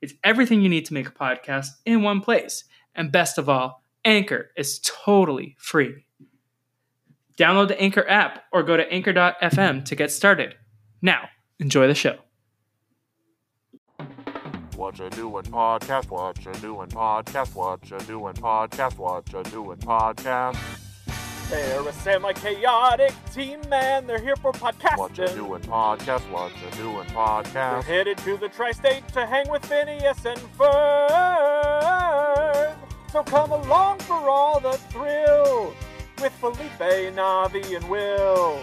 It's everything you need to make a podcast in one place. And best of all, Anchor is totally free. Download the Anchor app or go to anchor.fm to get started. Now, enjoy the show. What you doing podcast? What you doing podcast? What you doing podcast? What you doing podcast? They're a semi-chaotic team, man. They're here for podcasting. What you doing podcast? What you doing They're podcast? headed to the tri-state to hang with Phineas and Ferb. So come along for all the thrill with Felipe, Navi, and Will.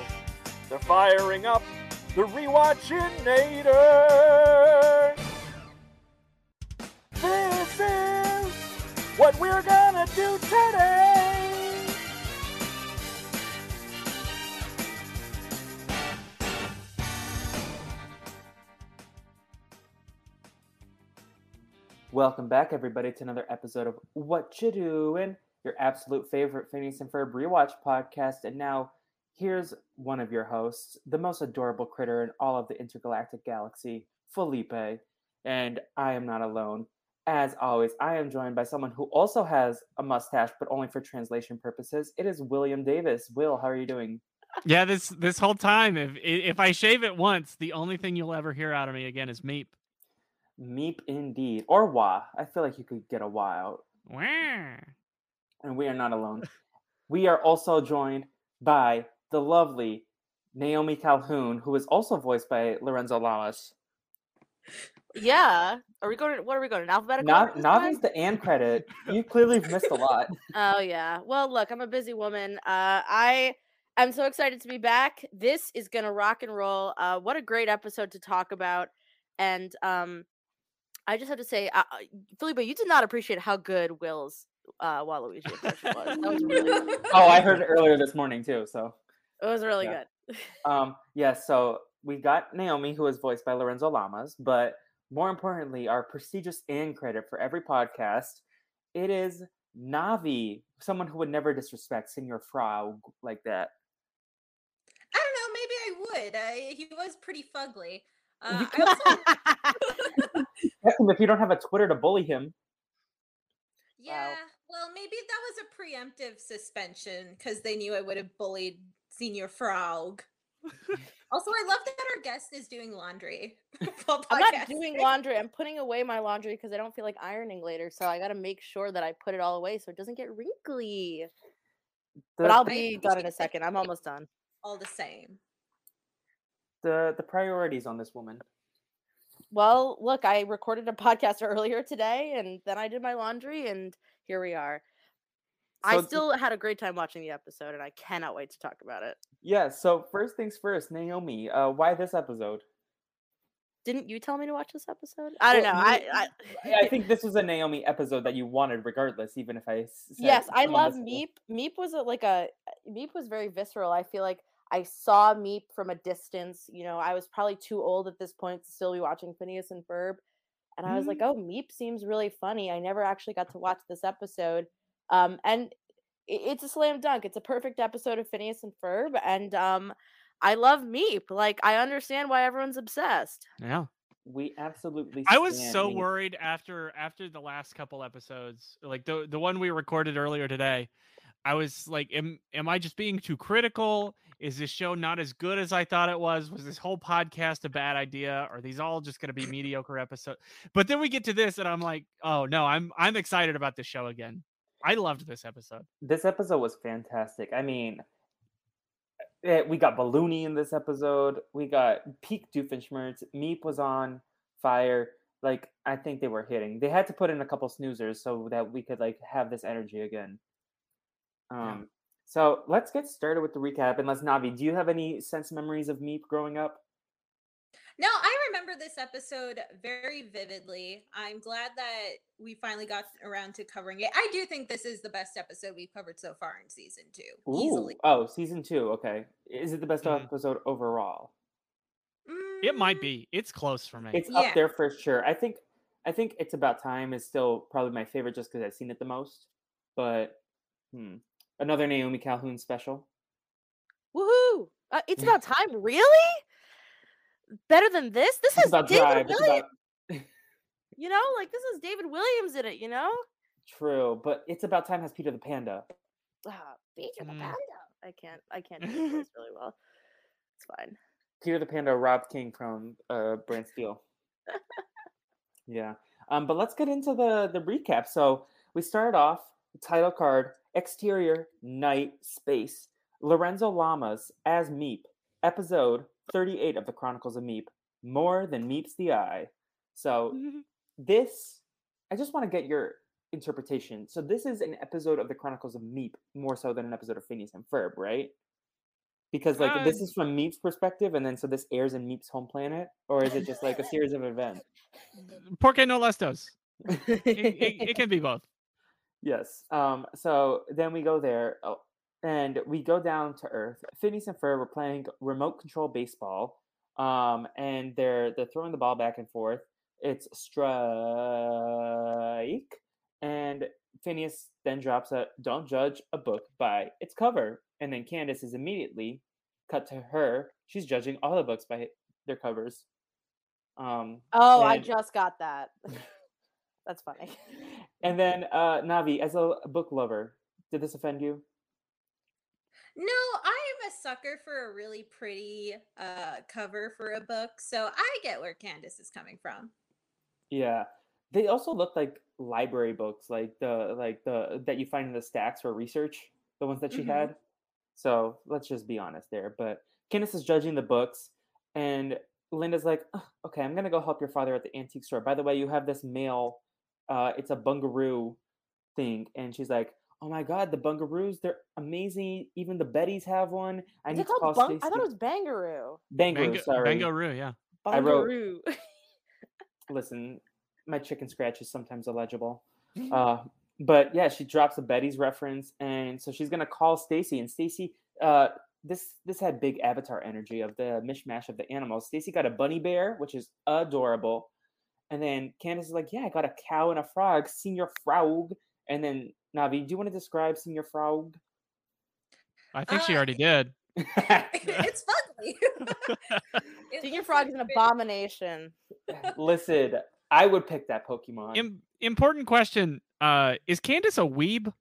They're firing up the rewatchinator. This is what we're gonna do today. Welcome back, everybody, to another episode of What You Doing, your absolute favorite Phineas and Ferb rewatch podcast. And now, here's one of your hosts, the most adorable critter in all of the intergalactic galaxy, Felipe. And I am not alone. As always, I am joined by someone who also has a mustache, but only for translation purposes. It is William Davis. Will, how are you doing? Yeah, this this whole time, if if I shave it once, the only thing you'll ever hear out of me again is meep. Meep indeed. Or wah. I feel like you could get a wah out. Wah. and we are not alone. we are also joined by the lovely Naomi Calhoun, who is also voiced by Lorenzo Lamas. Yeah. Are we going? To, what are we going? In alphabetical? Nav- order this the and credit. You clearly missed a lot. Oh yeah. Well, look, I'm a busy woman. Uh, I am so excited to be back. This is gonna rock and roll. Uh, what a great episode to talk about. And um, I just have to say, uh, uh, Felipe, you did not appreciate how good Will's uh, Waluigi impression was. That was really good. Oh, I heard it earlier this morning too. So, It was really Yeah. good. um, yeah. So we got Naomi, who is voiced by Lorenzo Lamas, but more importantly, our prestigious and credit for every podcast, it is Navi, someone who would never disrespect Senor Frau like that. I don't know. Maybe I would. Uh, he was pretty fugly. Uh, I also, Heck, If you don't have a Twitter to bully him, yeah. Well, maybe that was a preemptive suspension because they knew I would have bullied Senior Frog. also, I love that our guest is doing laundry. I'm not doing laundry. I'm putting away my laundry because I don't feel like ironing later. So I got to make sure that I put it all away so it doesn't get wrinkly. But I'll be done in a second. I'm almost done. All the same. the the priorities on this woman. Well, look, I recorded a podcast earlier today and then I did my laundry and here we are. I So th- still had a great time watching the episode and I cannot wait to talk about it. Yeah. So first things first, Naomi. Uh, why this episode? Didn't you tell me to watch this episode? I don't Well, know. I, I I think this was a Naomi episode that you wanted, regardless, even if I Said yes, I love Meep. Meep was a, like a Meep was very visceral. I feel like I saw Meep from a distance. You know, I was probably too old at this point to still be watching Phineas and Ferb, and I was like, "Oh, Meep seems really funny." I never actually got to watch this episode, um, and i- it's a slam dunk. It's a perfect episode of Phineas and Ferb, and um, I love Meep. Like, I understand why everyone's obsessed. Yeah. We absolutely. I was so Meep. worried after after the last couple episodes, like the the one we recorded earlier today. I was like, am am I just being too critical? Is this show not as good as I thought it was? Was this whole podcast a bad idea? Are these all just going to be mediocre episodes? But then we get to this, and I'm like, oh no, I'm I'm excited about this show again. I loved this episode. This episode was fantastic. I mean, eh, we got Balloony in this episode. We got peak Doofenshmirtz. Meep was on fire. Like I think they were hitting. They had to put in a couple snoozers so that we could like have this energy again. Um. So let's get started with the recap. Unless Navi, do you have any sense memories of Meep growing up? No, I remember remember this episode very vividly. I'm glad that we finally got around to covering it. I do think this is the best episode we've covered so far in season two. Ooh. Easily. Oh, season two. Okay. Is it the best Mhm. episode overall? It might Mm, be. It's close for me. It's Yeah. up there for sure. I think I think it's about time is still probably my favorite just because I've seen it the most. But hmm. Another Naomi Calhoun special. Woohoo! Uh, it's about time. Really? Better than this? This It's is David drive. Williams. about You know, like this is David Williams in it. You know? true, but it's about time has Peter the Panda. Ah, Peter the Mm. Panda. I can't. I can't do his voice really well. It's fine. Peter the Panda, Rob King from uh, Brant Steele. yeah. Um, but let's get into the the recap. So we started off title card exterior night space Lorenzo Lamas as Meep episode 38 of the Chronicles of Meap more than meets the eye. So this I just want to get your interpretation. So this is an episode of the Chronicles of Meap more so than an episode of Phineas and Ferb, right? Because like this Uh, is from Meep's perspective, and then so this airs in Meep's home planet, or is it just like a series of events? Porque no las dos. It, it, it can be both. Yes. Um. So then we go there, oh, and we go down to Earth. Phineas and Ferb are playing remote control baseball. Um, and they're they're throwing the ball back and forth. It's strike, and Phineas then drops a "Don't judge a book by its cover," and then Candace is immediately cut to her. She's judging all the books by their covers. Um, Oh, I just got that. That's funny. and then uh, Navi, as a book lover, did this offend you? No, I'm a sucker for a really pretty uh cover for a book, so I get where Candace is coming from. Yeah. They also look like library books, like the like the that you find in the stacks for research, the ones that she Mhm. had. So let's just be honest there. But Candace is judging the books, and Linda's like, "Ugh, "Okay, I'm gonna go help your father at the antique store. By the way, you have this mail. Uh, it's a bungaroo thing." And she's like, "Oh my god, the bungaroos! They're amazing. Even the Bettys have one. I Is need it to call called bung- I thought it was Bangaroo. Bangaroo. Bango, sorry. Bangaroo, yeah. I wrote- Bungaroo. listen, my chicken scratch is sometimes illegible. Uh, but yeah, she drops a Betty's reference, and so she's gonna call Stacy. And Stacy, uh, this this had big Avatar energy of the mishmash of the animals. Stacy got a bunny bear, which is adorable, and then Candace is like, "Yeah, I got a cow and a frog, Senior Frog." And then Navi, do you want to describe Senior Frog? I think she Uh, already did. it's fugly. It Senior Frog is an abomination. Listen, I would pick that Pokemon. Im- important question. Uh, is Candace a weeb?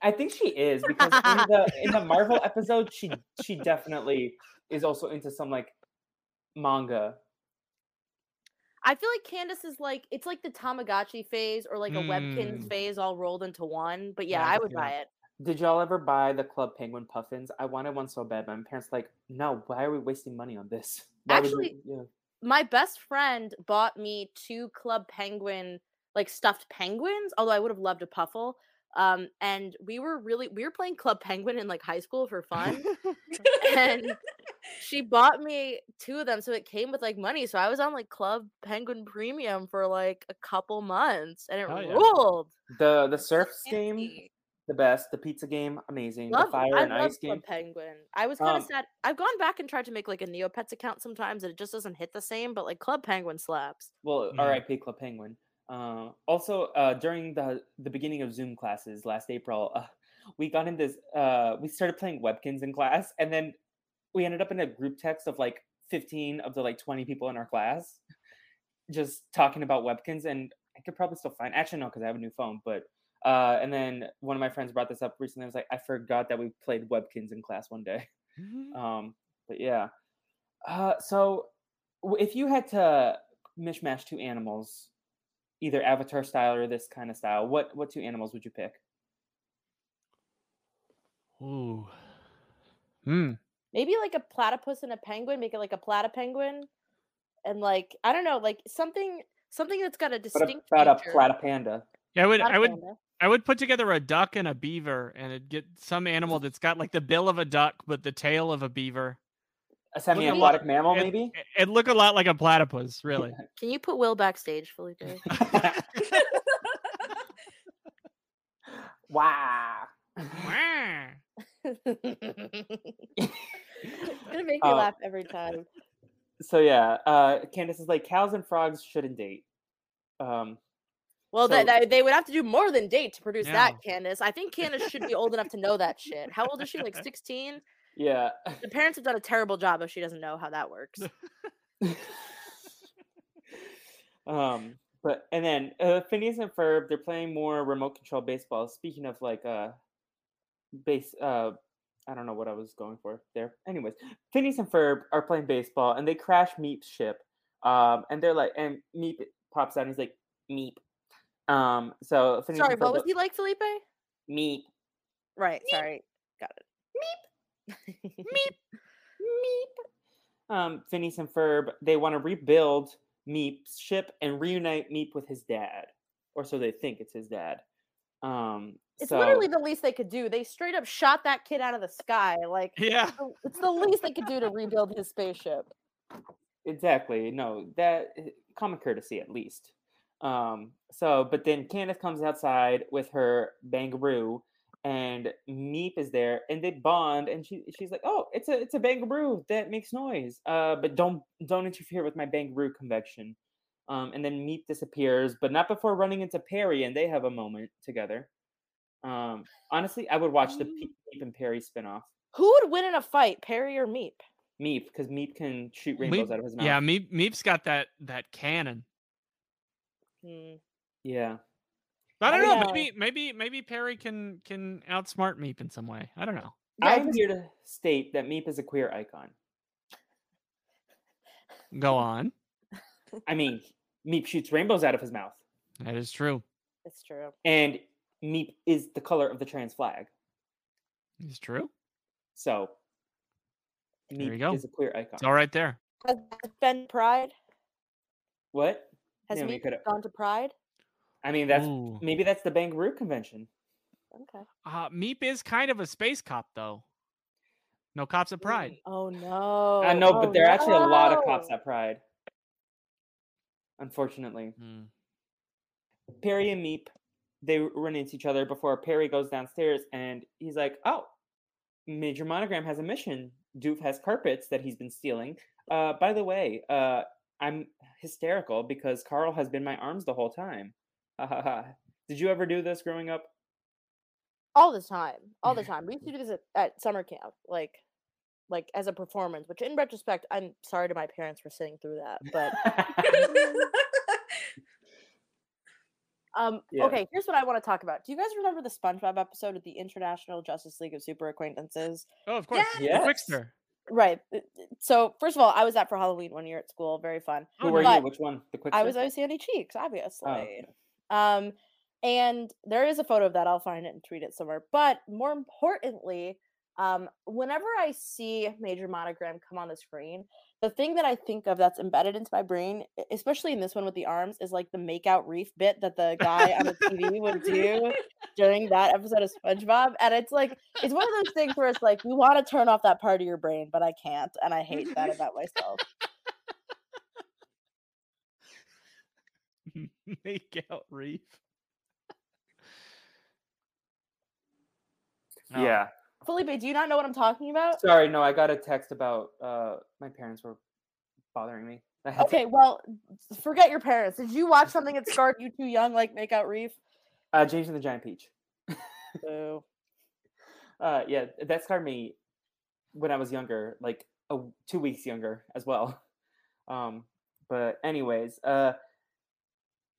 I think she is because in the in the Marvel episode, she she definitely is also into some like manga. I feel like Candace is like it's like the Tamagotchi phase or like a Webkinz Mm. phase all rolled into one. But yeah, Yeah, I would see buy it. Did y'all ever buy the Club Penguin puffins? I wanted one so bad, but my parents like, no. Why are we wasting money on this? Why would we-" Actually, yeah. My best friend bought me two Club Penguin like stuffed penguins, although I would have loved a puffle. Um, and we were really we were playing Club Penguin in like high school for fun. and she bought me two of them so it came with like money so i was on like club penguin premium for like a couple months and it Hell yeah. ruled the the so surfs game, the best. The pizza game, amazing. love the fire i and love ice club game. penguin i was kind of Um, sad i've gone back and tried to make like a neopets account sometimes and it just doesn't hit the same but like club penguin slaps Well, Yeah. R.I.P. Club Penguin. Uh, also, uh, during the the beginning of Zoom classes last April, uh, we got in this. Uh, we started playing Webkinz in class, and then we ended up in a group text of like fifteen of the like twenty people in our class, just talking about Webkinz. And I could probably still find. Actually, no, because I have a new phone. But uh, and then one of my friends brought this up recently. I was like, I forgot that we played Webkinz in class one day. Um, but yeah. Uh, so if you had to mishmash two animals, either Avatar style or this kind of style, what what two animals would you pick? Ooh. Hmm. Maybe like a platypus and a penguin make it like a platypenguin and like i don't know like something something that's got a What distinct about a feature. platypanda? Yeah, I would. I would. I would put together a duck and a beaver, and it'd get some animal that's got like the bill of a duck but the tail of a beaver. A semi-aquatic mammal, It- maybe. It look a lot like a platypus, really. Can you put Will backstage, Felipe? wow. Wah. it's gonna make me Uh, laugh every time. So yeah, uh, Candace is like cows and frogs shouldn't date. Um, Well, so- they, they, they would have to do more than date to produce Yeah. that, Candace. I think Candace should be old enough to know that shit. How old is she? Like 16? yeah. The parents have done a terrible job if she doesn't know how that works. um, but and then uh, Phineas and Ferb, they're playing more remote control baseball. Speaking of like uh, base, uh, I don't know what I was going for there. Anyways, Phineas and Ferb are playing baseball and they crash Meep's ship. Um, and they're like, and Meep pops out and he's like, Meep. Um, so Phineas Sorry, what was he like, Felipe? Meep. Right, sorry. Got it. Meep. Meep. Meep. Um, Phineas and Ferb, they want to rebuild Meep's ship and reunite Meep with his dad, or so they think it's his dad. Um, It's so, literally the least they could do. They straight up shot that kid out of the sky. Like, Yeah. it's the least they could do to rebuild his spaceship. exactly no that eh, common courtesy at least. Um, so, but then Candace comes outside with her bangaroo, and Meep is there, and they bond, and she she's like, "Oh, it's a it's a bangaroo that makes noise, uh, but don't don't interfere with my bangaroo convection." Um, and then Meep disappears, but not before running into Perry, and they have a moment together. Um, honestly, I would watch the Pe- Meep and Perry spinoff. Who would win in a fight, Perry or Meep? Meep, because Meep can shoot rainbows Meep- out of his mouth. yeah, Meep, Meep's got that that cannon. Hmm. yeah. I don't I know. know. Maybe maybe maybe Perry can can outsmart Meep in some way. I don't know. Yeah, I I'm just- here to state that Meep is a queer icon. Go on. I mean, Meep shoots rainbows out of his mouth, That is true. It's true. and Meep is the color of the trans flag. It's true. So, There you Meep go. is a queer icon. It's all right there. Has Ben Pride? What? Has Yeah, we Meep gone to Pride? I mean, that's Ooh. maybe that's the Bangaroo convention. Okay. Uh, Meep is kind of a space cop, though. No cops at Pride. Oh no. I know, Oh, but there are actually a lot of cops no. at Pride. Unfortunately, Hmm. Perry and Meep they run into each other before Perry goes downstairs, and he's like, "Oh, Major Monogram has a mission. Doof has carpets that he's been stealing. Uh, by the way, uh, I'm hysterical because Carl has been my arms the whole time. Ha ha ha. Did you ever do this growing up? all the time all the time we used to do this at, at summer camp like like as a performance which in retrospect i'm sorry to my parents for sitting through that but um Yeah. okay here's what i want to talk about do you guys remember the spongebob episode of the international justice league of super acquaintances Oh, of course. Yes. The Quickster. right uh, uh, so first of all i was at for halloween one year at school very fun Who Oh, were you? Which one? The quick. I was Start? always Sandy Cheeks, obviously. Oh, okay. Um, and there is a photo of that. I'll find it and tweet it somewhere. But more importantly, um, whenever I see Major Monogram come on the screen, the thing that I think of that's embedded into my brain, especially in this one with the arms, is like the make out reef bit that the guy on the TV would do during that episode of SpongeBob. And it's like it's one of those things where it's like you want to turn off that part of your brain, but I can't, and I hate that about myself. Make out reef. Yeah. Felipe, do you not know what I'm talking about? Sorry, no. I got a text about uh my parents were bothering me. Had to- Okay, well, forget your parents. Did you watch something that scarred you too young, like Make Out Reef? Uh, James and the Giant Peach. Boo. Uh, yeah, that scarred me when I was younger, like a, two weeks younger as well. Um, but anyways, uh,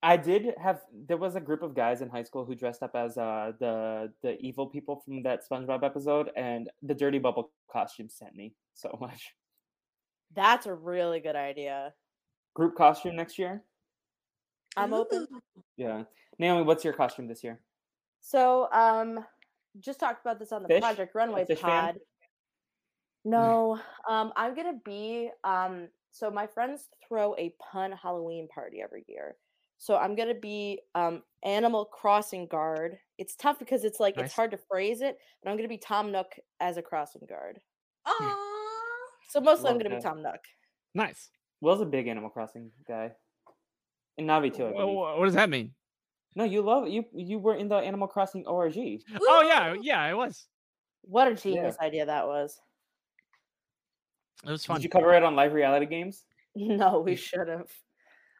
I did have. There was a group of guys in high school who dressed up as uh the the evil people from that SpongeBob episode, and the Dirty Bubble costume sent me so much. That's a really good idea. Group costume next year. I'm open. Yeah, Naomi, what's your costume this year? So, um, just talked about this on the Fish? Project Runway fish fan? pod. No, um, I'm gonna be um. So my friends throw a pun Halloween party every year. So I'm gonna be um Animal Crossing guard. It's tough because it's like Nice. it's hard to phrase it, but I'm gonna be Tom Nook as a crossing guard. Aww. So mostly I'm gonna be. Tom Nook. Nice. Will's a big Animal Crossing guy. And Navi too. I Wha- believe. wha- what does that mean? No, you love you. You were in the Animal Crossing ORG. Oh yeah, yeah, it was. What a genius idea that was. It was fun. Did you cover it on live reality games? No, we should have.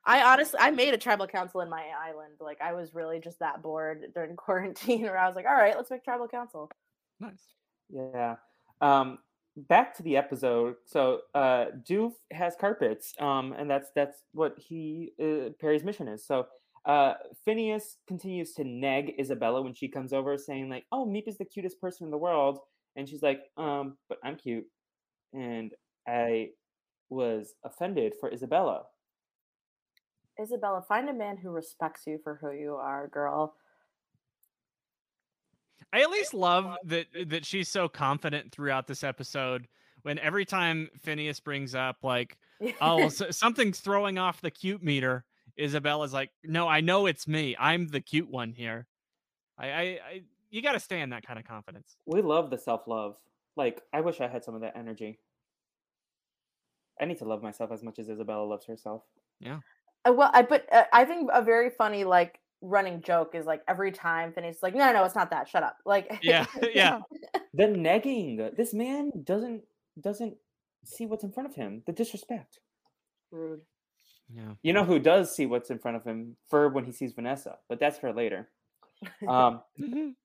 I honestly, I made a tribal council in my island. Like, I was really just that bored during quarantine, where I was like, all right, let's make tribal council. Nice. Yeah. Um, back to the episode. So uh, Doof has carpets, um, and that's that's what he uh, Perry's mission is. So uh, Phineas continues to nag Isabella when she comes over, saying like, "Oh, Meep is the cutest person in the world," and she's like, "Um, but I'm cute," and I was offended for Isabella. Isabella, find a man who respects you for who you are, girl. I at least love that that she's so confident throughout this episode. When every time Phineas brings up like, oh, so, something's throwing off the cute meter, Isabella's like, no, I know it's me. I'm the cute one here. I, I, I you got to stay in that kind of confidence. We love the self love. Like, I wish I had some of that energy. I need to love myself as much as Isabella loves herself. Uh, well, I but uh, I think a very funny like running joke is like every time Phineas is like, no, no, it's not that. Shut up. Like, Yeah, yeah. The negging. This man doesn't doesn't see what's in front of him. The disrespect. rude. Yeah. You know who does see what's in front of him? Ferb when he sees Vanessa, but that's for later. Um,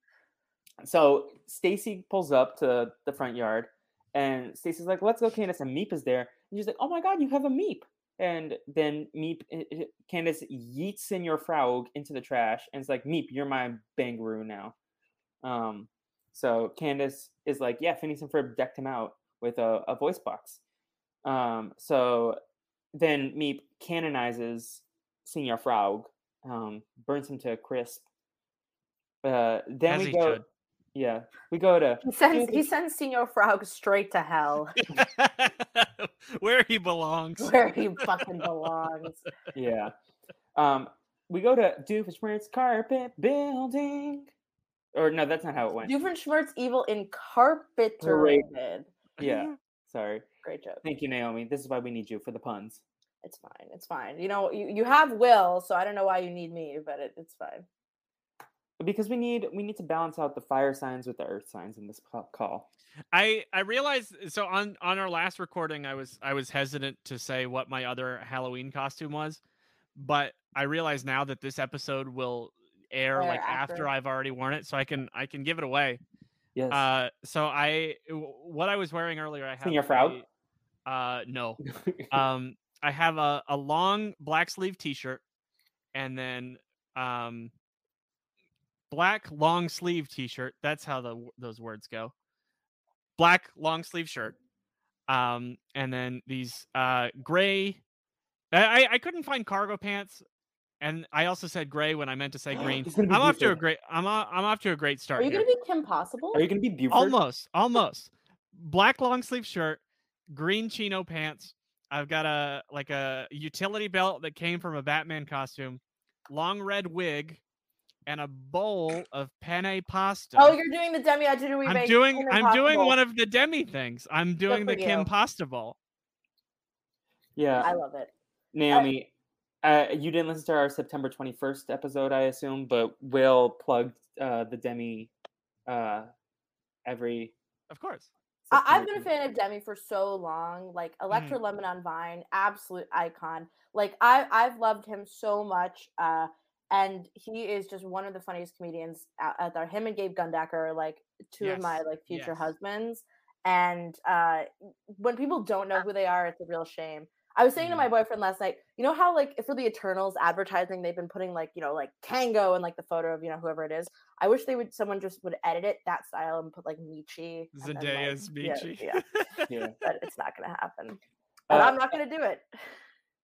so Stacy pulls up to the front yard, and Stacy's like, "Let's go, Candace." And Meep is there, and she's like, "Oh my God, you have a Meep!" And then Meep, i- i- Candace yeets in your Frog into the trash, and it's like, "Meep, you're my Bangaroo now." Um, so Candace is like, "Yeah, Phineas and Ferb decked him out with a, a voice box." Um, so then Meep canonizes Senior Frog, um, burns him to a crisp. Uh, then As we go. should. Yeah, we go to He sends he sends Senor Frog straight to hell, Where he belongs. where he fucking belongs. yeah. Um, we go to Doofenshmirtz Carpet Building. Or no, that's not how it went. Doofenshmirtz evil incarcerated. Yeah, sorry. Great joke. Thank you, Naomi. This is why we need you for the puns. It's fine. It's fine. You know, you, you have Will, so I don't know why you need me, but it, it's fine. Because we need we need to balance out the fire signs with the earth signs in this call. I I realized so on on our last recording I was I was hesitant to say what my other Halloween costume was, but I realize now that this episode will air like after. after. I've already worn it, so I can I can give it away. Yes. Uh, so I w- what I was wearing earlier I have Frog? a- Uh, no. um, I have a a long black sleeve T-shirt, and then um, black long sleeve T-shirt. That's how the those words go. Black long sleeve shirt, um, and then these uh gray. I I- I couldn't find cargo pants, and I also said gray when I meant to say green. It's gonna be I'm off to a great. I'm o- I'm off to a great start. Are you gonna be Kim Possible? Are you gonna be Buford? Almost, almost. Black long sleeve shirt, green chino pants. I've got a like a utility belt that came from a Batman costume, long red wig, and a bowl of penne pasta. Oh, you're doing the Demi Adejuyigbe I'm baked doing I'm doing one of the demi things. I'm doing for the Kim you. pasta bowl. Yeah, I love it. Naomi. Uh, you didn't listen to our September 21st episode, I assume, but Will plugged uh, the Demi uh, every. Of course. I- I've been a fan of Demi for so long. Like Mm-hmm. Lemon on Vine, absolute icon. Like I I've loved him so much. Uh and he is just one of the funniest comedians out, out there. Him and Gabe Gundacker are like two of my like future yes. husbands. And uh when people don't know who they are, it's a real shame. I was saying to my boyfriend last night, you know how like for the Eternals advertising, they've been putting like, you know, like Tango and like the photo of, you know, whoever it is. I wish they would someone just would edit it that style and put like Michi. then, like, Zendaya's yeah, Michi. Yeah, Yeah. but it's not gonna happen. And Uh, I'm not gonna do it.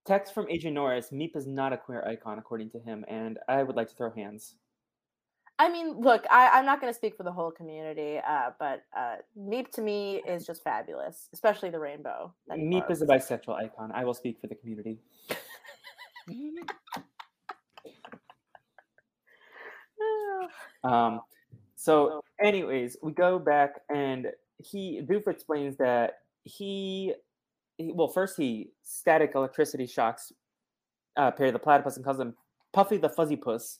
Text from Agent Norris Meep is not a queer icon, according to him, and I would like to throw hands. I mean, look, I, I'm not gonna speak for the whole community, uh, but uh, Meep to me is just fabulous, especially the rainbow. Meep is a bisexual icon. I will speak for the community. Um, so, anyways, we go back and he Doof explains that he he, well, first he static electricity shocks uh, Perry the platypus and calls him Puffy the fuzzy puss.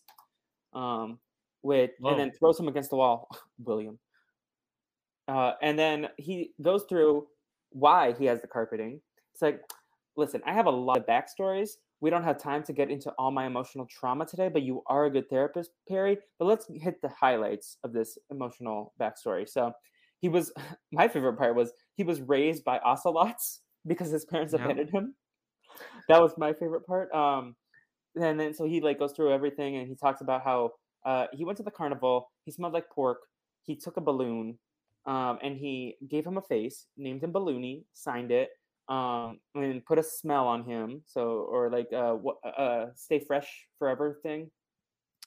Um, with and then throws him against the wall, William. Uh, and then he goes through why he has the carpeting. It's like, listen, I have a lot of backstories. We don't have time to get into all my emotional trauma today, but you are a good therapist, Perry. But let's hit the highlights of this emotional backstory. So he was my favorite part was he was raised by ocelots because his parents Yeah. abandoned him. That was my favorite part. Um, and then so he like goes through everything and he talks about how uh, he went to the carnival. He smelled like pork. He took a balloon, um, and he gave him a face, named him Balloony, signed it, um, and put a smell on him. So or like uh, what uh, stay fresh forever thing.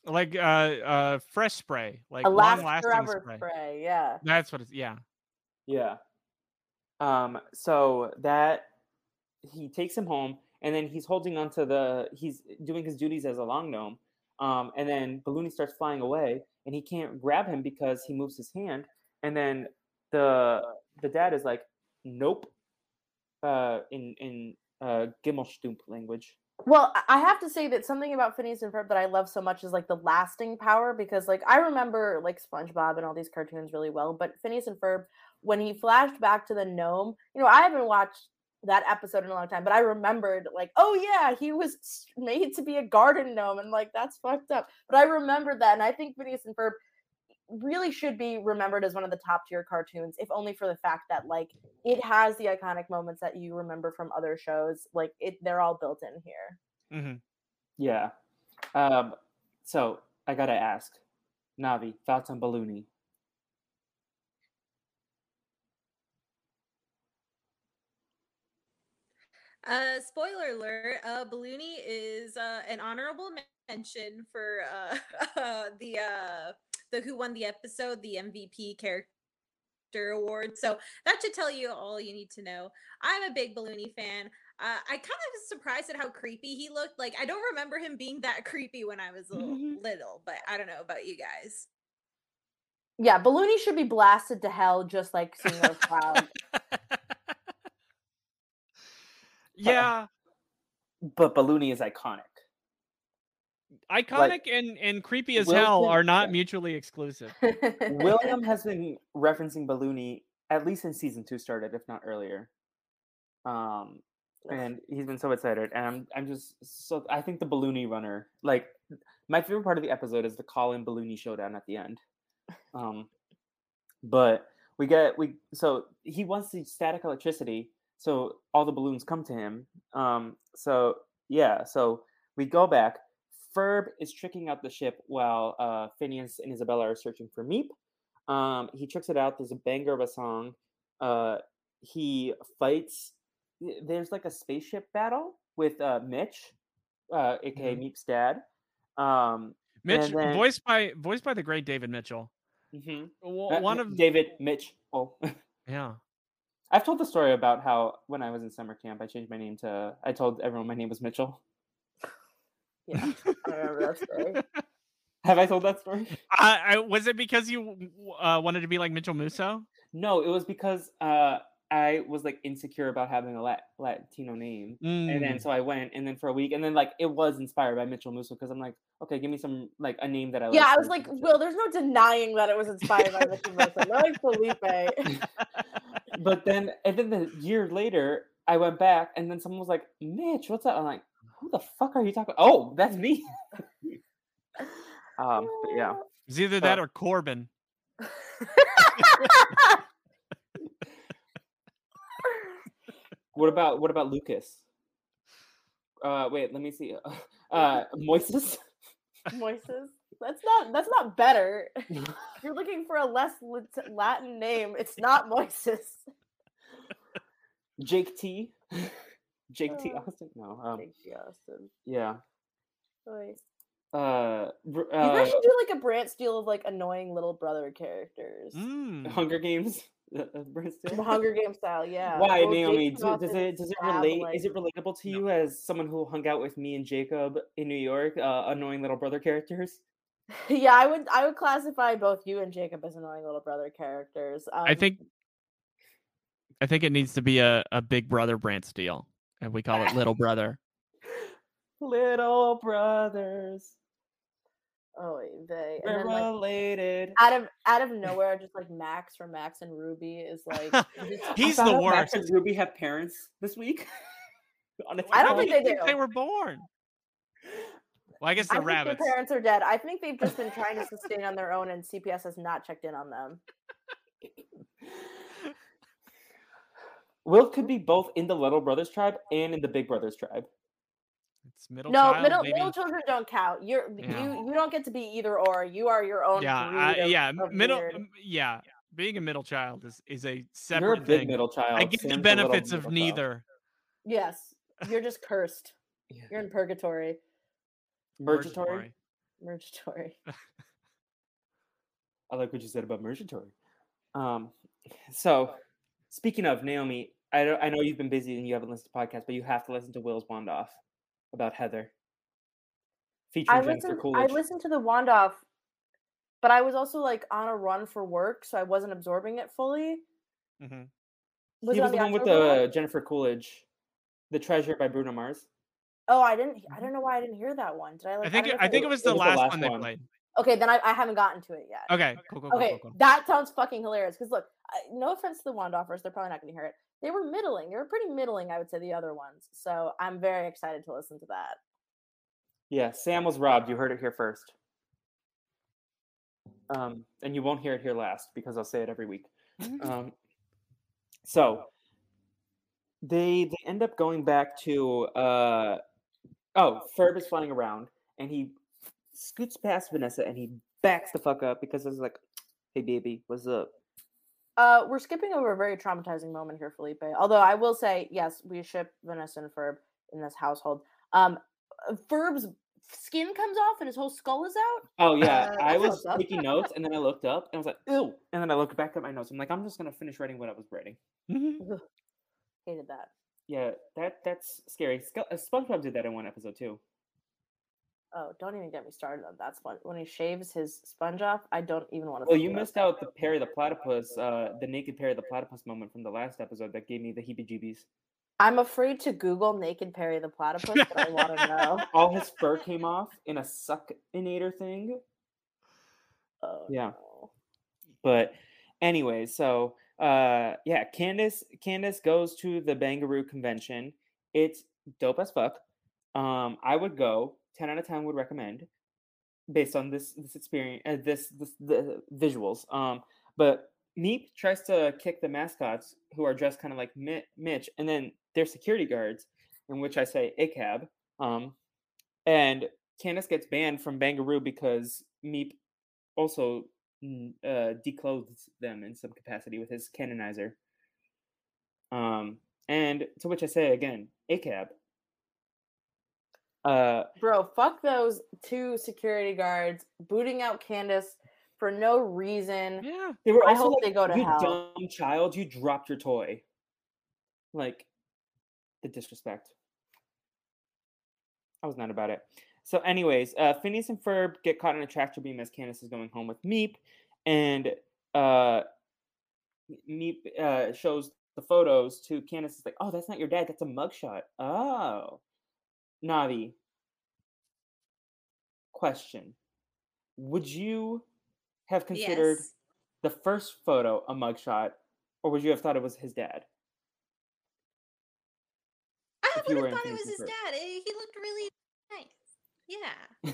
Like uh uh fresh spray, like long lasting spray. spray. Yeah. That's what it's yeah. Yeah. Um. So that he takes him home, and then he's holding onto the. He's doing his duties as a long gnome. Um. And then Balloony starts flying away, and he can't grab him because he moves his hand. And then the the dad is like, "Nope." Uh. In in uh Gimmelshtump language. Well, I- I have to say that something about Phineas and Ferb that I love so much is like the lasting power because like I remember like SpongeBob and all these cartoons really well, but Phineas and Ferb when he flashed back to the gnome, you know, I haven't watched that episode in a long time, but I remembered like, oh yeah, he was made to be a garden gnome and like that's fucked up. But I remembered that and I think Phineas and Ferb really should be remembered as one of the top tier cartoons if only for the fact that like it has the iconic moments that you remember from other shows like it they're all built in here hmm Yeah. Um. So I gotta ask, Navi, thoughts on Balloony? Uh, spoiler alert: uh, Balloony is uh, an honorable mention for uh, uh, the uh, the who won the episode, the MVP character award. So that should tell you all you need to know. I'm a big Balloony fan. Uh, I kind of was surprised at how creepy he looked. Like I don't remember him being that creepy when I was little, little but I don't know about you guys. yeah balloony should be blasted to hell just like senior cloud yeah, But Balloony is iconic. iconic and and creepy as Wilson- hell are not mutually exclusive. William has been referencing Balloony at least since season two started, if not earlier. Um, and he's been so excited, and I'm I'm just so I think the Balloony runner, like my favorite part of the episode is the call-in Balloony showdown at the end. Um, but we get we so he wants the static electricity, so all the balloons come to him. Um, so yeah, so we go back. Ferb is tricking out the ship while uh, Phineas and Isabella are searching for Meep. Um, he tricks it out. There's a banger of a song. Uh, he fights. There's like a spaceship battle with uh, Mitch, uh, aka Meep's dad. Um, Mitch, then- voiced by voiced by the great David Mitchell. mhm. Uh, One of David Mitch. Oh, yeah. I've told the story about how when I was in summer camp, I changed my name to. I told everyone my name was Mitchell. yeah i remember that story Have I told that story? I, I was it because you uh, wanted to be like Mitchell Musso? No, it was because uh, I was like insecure about having a Lat- Latino name, and Mm. then so I went, and then for a week, and then like it was inspired by Mitchell Musso because I'm like, okay, give me some like a name that I. Like. Yeah i was like Mitchell. well there's no denying that it was inspired by Mitchell Musso, I like felipe but then and then the year later, I went back, and then someone was like, Mitch, what's up? I'm like, who the fuck are you talking? Oh, that's me. um, but yeah. It's either that or Corbin. What about what about Lucas? Uh, wait, let me see. Uh, Moises. Moises. That's not. That's not better. You're looking for a less Latin name, it's not Moises. Jake T. Jake T. Uh, Austin. No. Um, Thank you, Austin. yeah. Oy. Uh, br- You guys uh, should do like a Brant Steele of like annoying little brother characters. Mm. Hunger Games. uh, uh, The Hunger Games style, yeah. Why, Well, Naomi? Jacob do- does it does it relate? like- Is it relatable to you as someone who hung out with me and Jacob in New York? Uh, annoying little brother characters. yeah, I would I would classify both you and Jacob as annoying little brother characters. Um, I think I think it needs to be a, a big brother Brant deal, and we call it little brother. Little brothers, Oh, they and we're then like related. out of out of nowhere, just like Max from Max and Ruby is like. He's the found out Max worst. and Ruby have parents this week. I don't think they do. They were born. Well, I guess I the think rabbits. their parents are dead. I think they've just been trying to sustain on their own, and CPS has not checked in on them. Will could be both in the Little Brothers tribe and in the Big Brothers tribe. It's middle no, child, middle maybe. middle children don't count. You're Yeah. you you don't get to be either or. You are your own. yeah, I, of- yeah, of middle. um, Yeah, being a middle child is is a separate. You're a big thing. middle child. I get the Sam's a little benefits of middle child. neither. Yes, you're just cursed. Yeah. You're in purgatory. Mergatory. Purgatory. I like what you said about mergatory. Um, so speaking of Naomi, I don't, I know you've been busy and you haven't listened to podcasts, but you have to listen to Will's Wand Off about Heather, featuring I Jennifer listened. I listened to the wand off, but I was also like on a run for work, so I wasn't absorbing it fully. Mm-hmm. Was he it was on the one with one? the Jennifer Coolidge, "The Treasure" by Bruno Mars. Oh, I didn't. I don't know why I didn't hear that one. Did I like? I think don't it, I think it was it the was the last, last one they played. Okay, then I, I haven't gotten to it yet. Okay, cool, cool, cool, Okay, cool, cool. that sounds fucking hilarious. Because look, I, no offense to the wand offers, they're probably not going to hear it. They were middling. They were pretty middling, I would say, the other ones. So I'm very excited to listen to that. Yeah, Sam was robbed. You heard it here first. Um, and you won't hear it here last because I'll say it every week. Um, so they they end up going back to uh, oh, Ferb is flying around and he scoots past Vanessa and he backs the fuck up because it's like, hey baby, what's up? Uh, we're skipping over a very traumatizing moment here, Felipe. Although I will say, yes, we ship Vanessa and Ferb in this household. Um, Ferb's skin comes off and his whole skull is out. Oh yeah, Uh, I was taking notes and then I looked up and I was like, ew, and then I looked back at my notes. I'm like, I'm just gonna finish writing what I was writing. Hated that. Yeah, that that's scary. Uh, SpongeBob did that in one episode too. Oh, don't even get me started on that sponge. When he shaves his sponge off, I don't even want to. Well, you missed out the Perry the Platypus, uh, the naked Perry the Platypus moment from the last episode that gave me the heebie-jeebies. I'm afraid to Google naked Perry the platypus, but I want to know. All his fur came off in a suckinator thing. Oh, Yeah. no. But anyway, so uh, yeah, Candace Candace goes to the Bangaroo convention. It's dope as fuck. Um, I would go. Ten out of ten would recommend, based on this this experience, uh, this this the visuals. Um, but Meep tries to kick the mascots who are dressed kind of like Mitch, and then they're security guards, in which I say a cab. Um, and Candace gets banned from Bangaroo because Meep also uh, declothes them in some capacity with his canonizer. Um, and to which I say again, ACAB. Uh, Bro, fuck those two security guards booting out Candace for no reason. Yeah. they were I also hope like, they go to you hell." dumb child, you dropped your toy. Like the disrespect. I was not about it. So, anyways, uh, Phineas and Ferb get caught in a tractor beam as Candace is going home with Meep, and uh, Meep uh, shows the photos to Candace. Is like, "Oh, that's not your dad. That's a mugshot." Oh, Navi. Question: Would you have considered Yes. the first photo a mugshot, or would you have thought it was his dad? I would have thought it was his Ferb. dad. eh, He looked really nice. Yeah.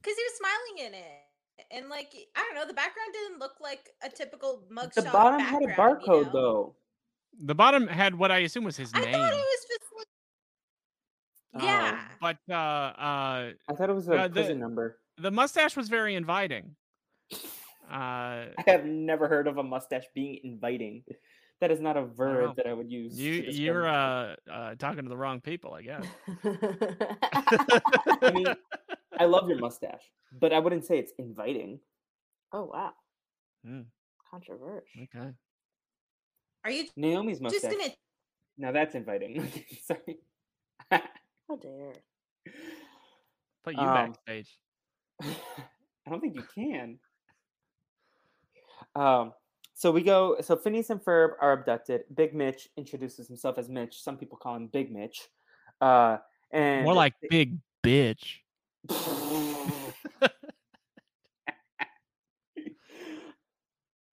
Because he was smiling in it. And like I don't know, the background didn't look like a typical mugshot. The bottom had a background, you barcode know? though. The bottom had what I assume was his I name. thought it was just like, yeah. But uh, uh, I thought it was a Uh, the- prison number. the mustache was very inviting. Uh, I have never heard of a mustache being inviting. That is not a verb Wow. that I would use. You you're uh, uh talking to the wrong people, I guess. I mean, I love your mustache, but I wouldn't say it's inviting. oh wow, Hmm. controversial. Okay. Are you Naomi's just mustache. gonna Now that's inviting. Sorry. How dare? Put you Um, backstage. I don't think you can. Um, so we go. So Phineas and Ferb are abducted. Big Mitch introduces himself as Mitch. Some people call him Big Mitch. Uh, and More like big bitch.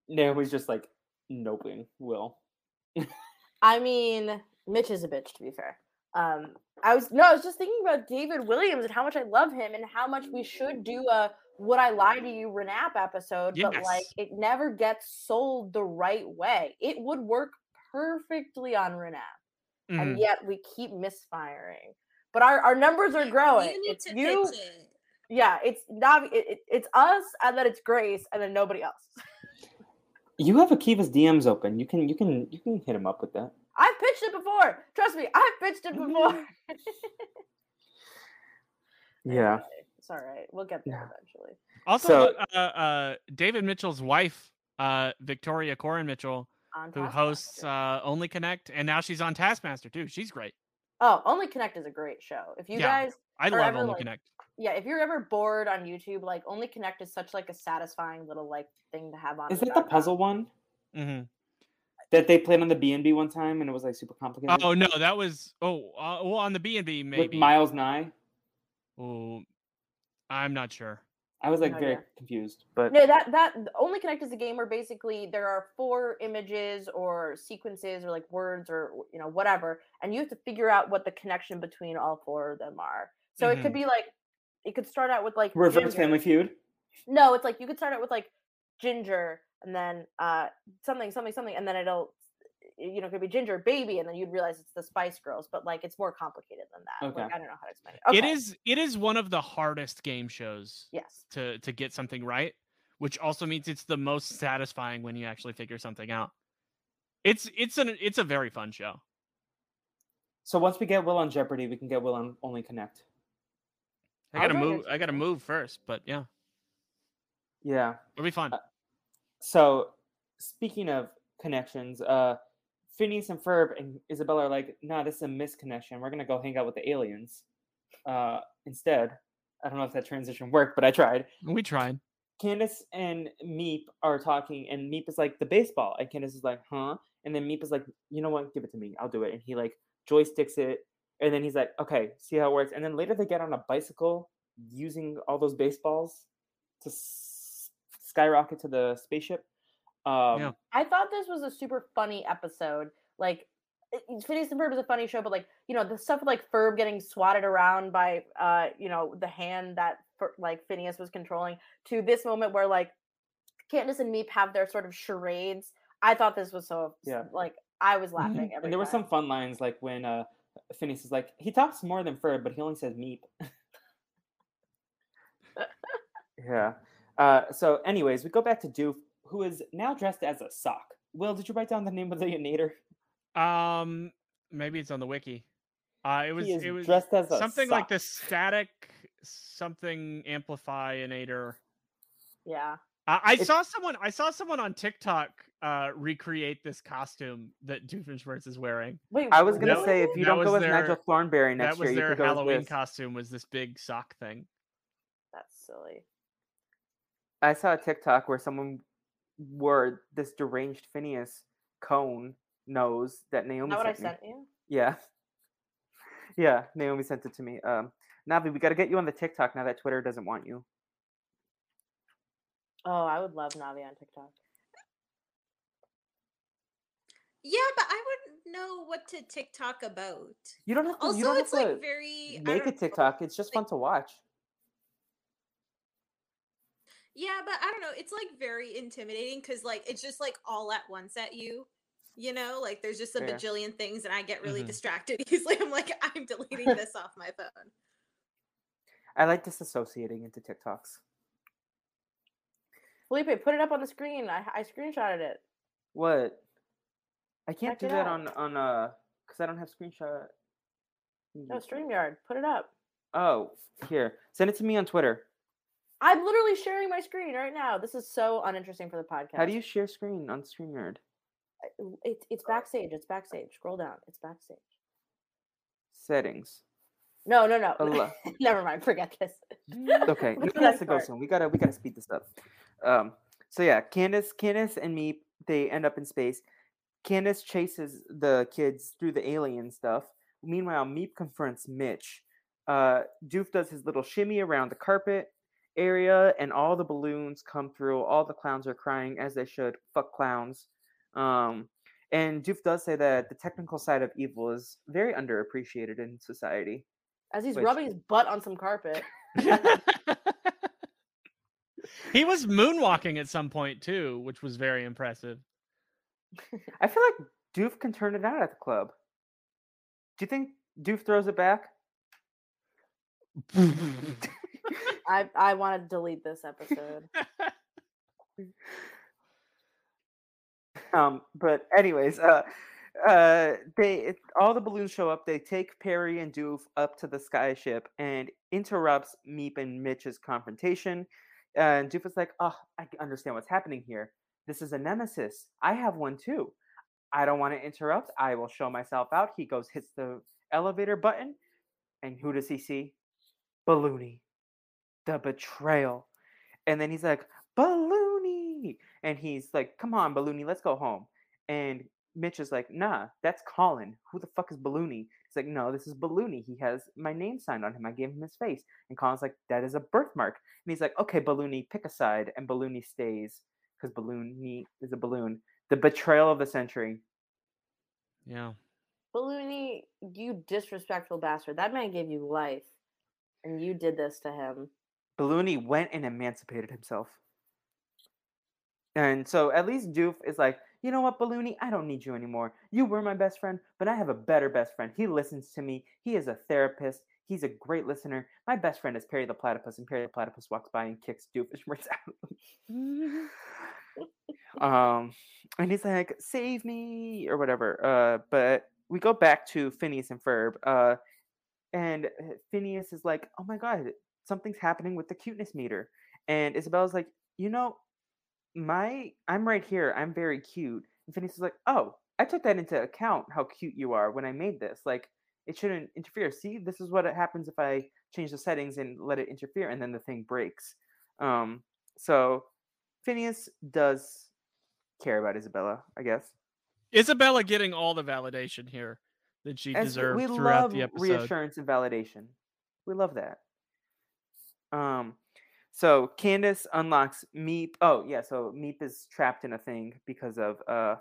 Naomi's just like noping Will. I mean, Mitch is a bitch to be fair. Um, I was no, I was just thinking about David Williams and how much I love him and how much we should do a "Would I Lie to You" Renap episode, but like it never gets sold the right way. It would work perfectly on Renap, Mhm. and yet we keep misfiring. But our, our numbers are growing. You need it's to you, pitch it. yeah. It's not. It, it, it's us, and then it's Grace, and then nobody else. You have Akiva's DMs open. You can you can you can hit him up with that. I've pitched it before. Trust me, I've pitched it before. Yeah. Anyway, it's all right. We'll get there Yeah. eventually. Also, So- uh, uh, David Mitchell's wife, uh, Victoria Coren Mitchell, who hosts uh, Only Connect, and now she's on Taskmaster too. She's great. Oh, Only Connect is a great show. If you Yeah. guys, I love ever, Only like, Connect. yeah, if you're ever bored on YouTube, like Only Connect is such like a satisfying little like thing to have on. Is in that the puzzle one hmm that they played on the B and B one time and it was like super complicated? Oh no, that was oh uh, well on the B and B with maybe. Miles Nye. Oh, I'm not sure. I was like No very idea. confused, but No, that that Only Connect is a game where basically there are four images or sequences or like words or you know whatever, and you have to figure out what the connection between all four of them are. So it could Mhm. be like it could start out with like reverse Ginger. Family Feud. No, it's like you could start out with like ginger and then uh something something something and then it'll you know it could be ginger baby and then you'd realize it's the Spice Girls, but like it's more complicated than that. Like Okay. I don't know how to explain it. It Okay, is it is one of the hardest game shows yes. to to get something right, which also means it's the most satisfying when you actually figure something out. It's it's an it's a very fun show. So once we get Will on Jeopardy, we can get Will on Only Connect. I gotta join move. I gotta move first, but yeah, Yeah. it'll be fun. Uh, So speaking of connections, uh Phineas and Ferb and Isabella are like, nah, this is a misconnection. We're gonna go hang out with the aliens. Uh instead. I don't know if that transition worked, but I tried. We tried. Candace and Meap are talking, and Meap is like the baseball, and Candace is like, huh? And then Meap is like, you know what? Give it to me. I'll do it. And he like joysticks it, and then he's like, okay, see how it works. And then later they get on a bicycle using all those baseballs to skyrocket to the spaceship. Um, Yeah. I thought this was a super funny episode. Like it- it- Phineas and Ferb is a funny show, but like you know the stuff with like Ferb getting swatted around by uh you know the hand that like Phineas was controlling to this moment where like Candace and Meap have their sort of charades. I thought this was so Yeah. like I was laughing every And there were some fun lines like when uh, Phineas is like, he talks more than Ferb, but he only says Meap. yeah. Uh, so, anyways, we go back to Doof, who is now dressed as a sock. Will, did you write down the name of the nader? Um, maybe it's on the wiki. Uh, it was it was dressed as a something like the static something amplify amplifionator. yeah. I, I It's- saw someone. I saw someone on TikTok uh, recreate this costume that Doofenshmirtz is wearing. Wait, I was gonna That- say if you don't go was with Nigel their- Thornberry next that was year, you their could go Halloween costume. Was this big sock thing? that's silly. I saw a TikTok where someone wore this deranged Phineas cone nose that Is Naomi that what I sent me. sent you? Yeah. Yeah, Naomi sent it to me. Um, Navi, we got to get you on the TikTok now that Twitter doesn't want you. Oh, I would love Navi on TikTok. Yeah, but I wouldn't know what to TikTok about. You don't have to. Also, you don't it's to like very make a don't know, TikTok. It's just fun to watch. Yeah, but I don't know. It's like very intimidating because like it's just like all at once at you. You know, like there's just a Fair. bajillion things, and I get really Mhm. distracted easily. I'm like, I'm deleting this off my phone. I like disassociating into TikToks. Felipe, put it up on the screen. I I screenshotted it. What? I can't Check do that out. on on uh because I don't have screenshot. No, StreamYard. Put it up. Oh, here. Send it to me on Twitter. I'm literally sharing my screen right now. This is so uninteresting for the podcast. How do you share screen on StreamYard? It's it's backstage. It's backstage. Scroll down. It's backstage. Settings. No, no, no. Never mind. Forget this. Okay, Nick the to go soon. We gotta we gotta speed this up. Um, so yeah, Candace, Candace, and me they end up in space. Candace chases the kids through the alien stuff. Meanwhile, Meap confronts Mitch. Uh, Doof does his little shimmy around the carpet area, and all the balloons come through. All the clowns are crying as they should. Fuck clowns. Um, and Doof does say that the technical side of evil is very underappreciated in society. As he's Which- rubbing his butt on some carpet. he was moonwalking at some point too, which was very impressive. I feel like Doof can turn it out at the club. Do you think Doof throws it back? I I want to delete this episode. um, but anyways, uh, uh, they it, all the balloons show up. They take Perry and Doof up to the sky ship and interrupts Meap and Mitch's confrontation. and Doof is like, "Oh, I understand what's happening here. This is a nemesis. I have one too. I don't want to interrupt. I will show myself out." He goes, hits the elevator button, and who does he see? Balloony, the betrayal. And then he's like, Balloony. And he's like, Come on, Balloony, let's go home. And Mitch is like, Nah, that's Colin. Who the fuck is Balloony? He's like, No, this is Balloony. He has my name signed on him. I gave him his face. And Colin's like, That is a birthmark. And he's like, Okay, Balloony, pick a side. And Balloony stays because Balloony is a balloon. The betrayal of the century. Yeah. Balloony, you disrespectful bastard. That man gave you life. And you did this to him. Balloony went and emancipated himself. And so at least Doof is like, you know what, Balloony, I don't need you anymore. You were my best friend, but I have a better best friend. He listens to me. He is a therapist. He's a great listener. My best friend is Perry the Platypus, and Perry the Platypus walks by and kicks Doofenshmirtz out. um, and he's like, "Save me" or whatever. Uh, but we go back to Phineas and Ferb. Uh, and uh, Phineas is like, "Oh my god, something's happening with the cuteness meter." And Isabella's like, "You know, my I'm right here. I'm very cute." And Phineas is like, "Oh, I took that into account how cute you are when I made this. Like, it shouldn't interfere. See, this is what happens if I change the settings and let it interfere, and then the thing breaks." Um, so Phineas does care about Isabella, I guess. Isabella getting all the validation here that she As deserved we throughout love the episode. reassurance and validation. We love that. Um, so Candace unlocks Meap. Oh yeah, so Meap is trapped in a thing because of uh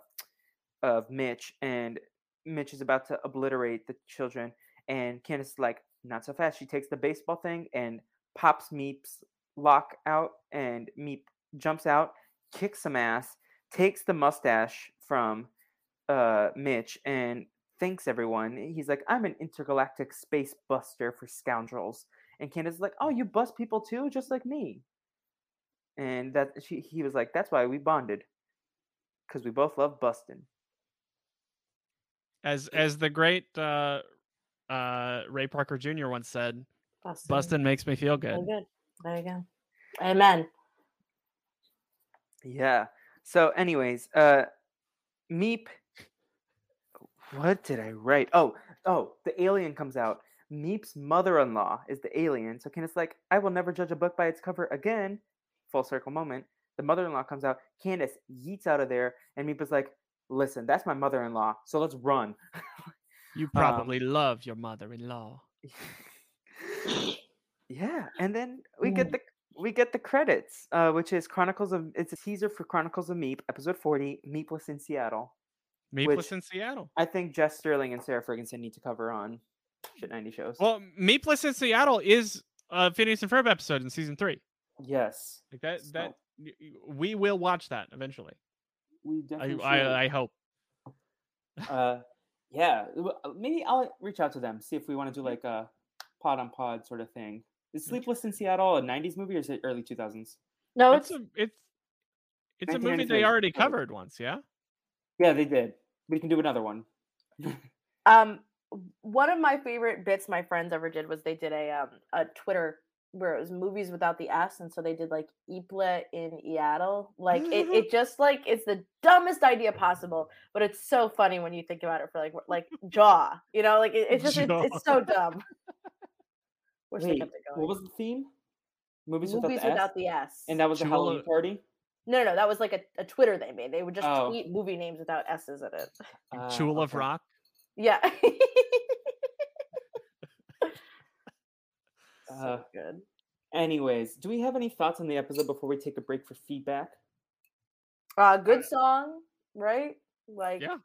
of Mitch, and Mitch is about to obliterate the children, and Candace is like, not so fast. She takes the baseball thing and pops Meap's lock out, and Meap jumps out, kicks some ass, takes the mustache from uh Mitch, and thanks everyone. He's like, I'm an intergalactic space buster for scoundrels. And Candace is like, Oh, you bust people too, just like me. And that she he was like, That's why we bonded. Because we both love busting. As as the great uh, uh, Ray Parker Jr. once said, "Busting, "Bustin makes me feel Very good." good. There you go. Amen. Yeah. So, anyways, uh Meap. What did I write? Oh, oh, the alien comes out. Meap's mother-in-law is the alien. So Candace like, I will never judge a book by its cover again. Full circle moment. The mother-in-law comes out. Candace yeets out of there, and Meap is like, Listen, that's my mother-in-law. So let's run. You Um, probably love your mother-in-law. yeah, and then we get the we get the credits, uh, which is Chronicles of it's a teaser for Chronicles of Meap, episode forty, Meapless in Seattle. Meapless in Seattle. I think Jess Sterling and Sarah Ferguson need to cover on shit ninety shows. Well, Meapless in Seattle is a Phineas and Ferb episode in season three. yes, Like that. So- That y- y- we will watch that eventually. we I definitely. I, I hope. uh, yeah, uh, maybe I'll reach out to them see if we want to do like a pod on pod sort of thing. Is Sleepless in Seattle a '90s movie or is it early 2000s? No, It's it's a it's it's a movie they already covered once. Yeah. Yeah, they did. We can do another one. um one of my favorite bits my friends ever did was they did a um a Twitter where it was movies without the S, and so they did like Iple in Seattle. Like it, it just like it's the dumbest idea possible, but it's so funny when you think about it for like like Jaw. You know, like it, it's just it's, it's so dumb. Wait, what was the theme? Movies, movies without the without S? the S. and that was a Jewel Halloween party. No, no, that was like a, a Twitter they made. They would just Oh. tweet movie names without S's in it. Uh, Jewel of. Rock. Yeah. Uh, so good. Anyways, do we have any thoughts on the episode before we take a break for feedback? Uh, good song, right? Like, Yeah.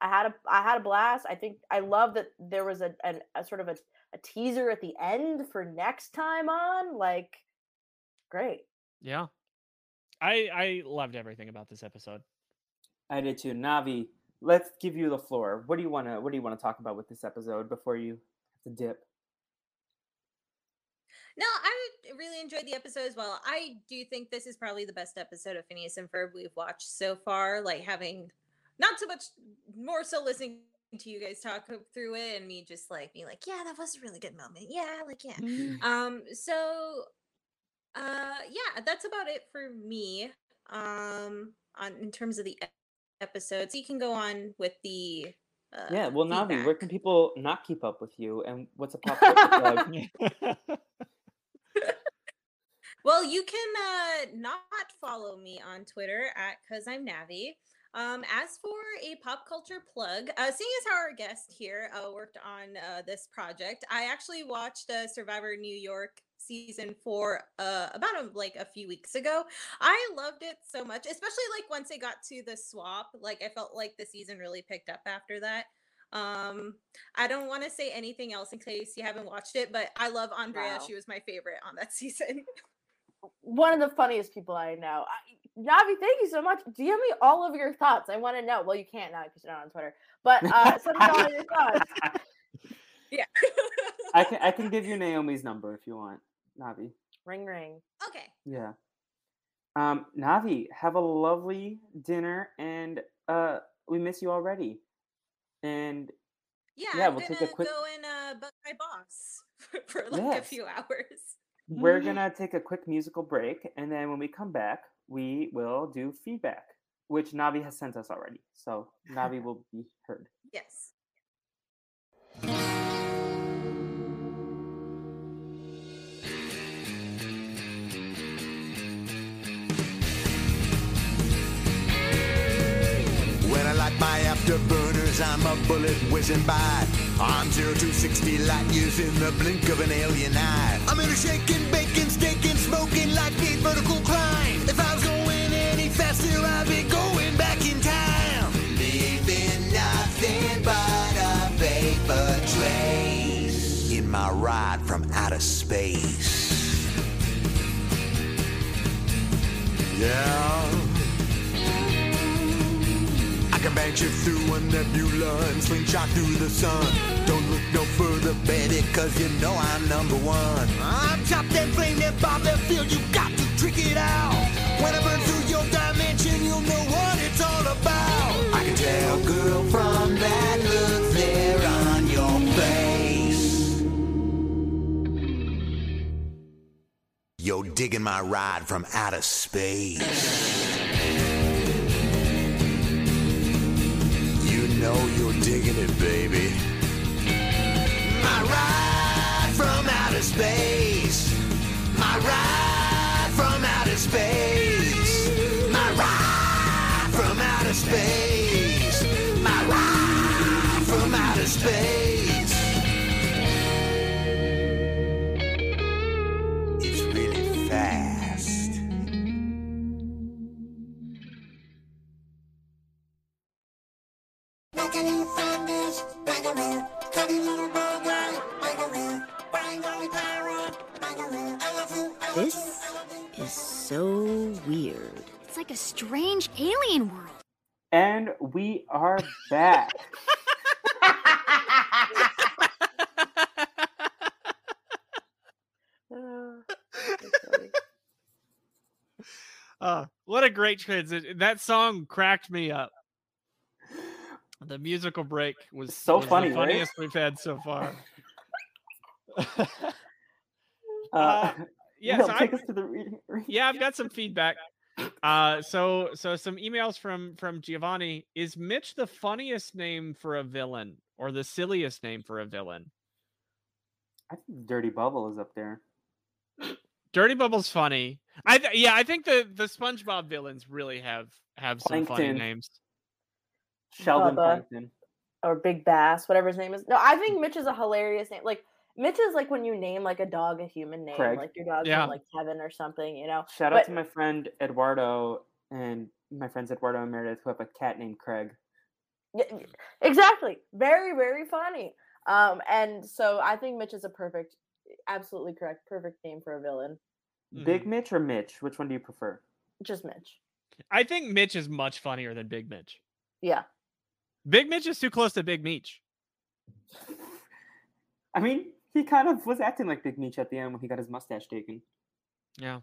I had a I had a blast. I think I love that there was a, an, a sort of a, a teaser at the end for next time on. Like, great. Yeah. I I loved everything about this episode. I did too. Navi, let's give you the floor. What do you want to What do you want to talk about with this episode before you have to dip? No, I really enjoyed the episode as well. I do think this is probably the best episode of Phineas and Ferb we've watched so far. Like having not so much more so listening to you guys talk through it and me just like being like, yeah, that was a really good moment. Yeah, like yeah. Mm. Um, so uh yeah, that's about it for me. Um on in terms of the episodes. You can go on with the uh, yeah, well, Navi, where can people not keep up with you, and what's a pop culture plug? Well, you can uh, not follow me on Twitter at cause I'm Navi. Um, as for a pop culture plug, uh, seeing as how our guest here uh, worked on uh, this project, I actually watched uh, Survivor New York season four uh, about a, like a few weeks ago. I loved it so much, especially like once it got to the swap. Like I felt like the season really picked up after that. Um, I don't want to say anything else in case you haven't watched it, but I love Andrea. Wow. She was my favorite on that season. One of the funniest people I know. I, Navi, thank you so much. DM me all of your thoughts. I want to know. Well, you can't now because you're not on Twitter. But uh, send me all of your thoughts. Yeah. I can I can give you Naomi's number if you want, Navi. Ring ring. okay. Yeah. Um, Navi, have a lovely dinner, and uh, we miss you already. And Yeah, Yeah, I'm we'll gonna take a quick- go and uh, bug my boss for, for like a few hours. we're gonna take a quick musical break, and then when we come back, we will do feedback, which Navi has sent us already. So Navi will be heard. Yes. When I light my afterburners, I'm a bullet whizzing by. I'm 0 to 60 light years in the blink of an alien eye. I'm in a shaking, baking, staking, outer space. Yeah. I can bang you through a nebula and slingshot through the sun. Don't look no further, baby, cause you know I'm number one. I'm chopped and flamed and bombed and filled, you got to trick it out. When I burn through your dimension, digging my ride from outer space. You know you're digging it, baby. My ride from outer space. My ride from outer space. My ride from outer space. My ride from outer space. Like a strange alien world. And we are back. Uh, that's funny. What a great transition. That song cracked me up. The musical break was So was funny, the right? funniest we've had so far. Uh, Uh, yes, Will, I, take us to the reading. yeah, I've got some feedback. Uh, so so some emails from from Giovanni. Is Mitch the funniest name for a villain or the silliest name for a villain? I think Dirty Bubble is up there. Dirty Bubble's funny. I th- yeah, I think the the SpongeBob villains really have have some funny names. Sheldon Bubba. Plankton. or Big Bass, whatever his name is. No, I think Mitch is a hilarious name. Like Mitch is like when you name like a dog a human name, Craig. like your dog's Yeah. name, like Kevin or something. You know, Shout out to my friend Eduardo and my friends Eduardo and Meredith who have a cat named Craig. Yeah, exactly. Very, very funny. Um, and so I think Mitch is a perfect, absolutely correct, perfect name for a villain. Big Mhm. Mitch or Mitch? Which one do you prefer? Just Mitch. I think Mitch is much funnier than Big Mitch. Yeah. Big Mitch is too close to Big Meech. I mean, he kind of was acting like Big Mitch at the end when he got his mustache taken. Yeah.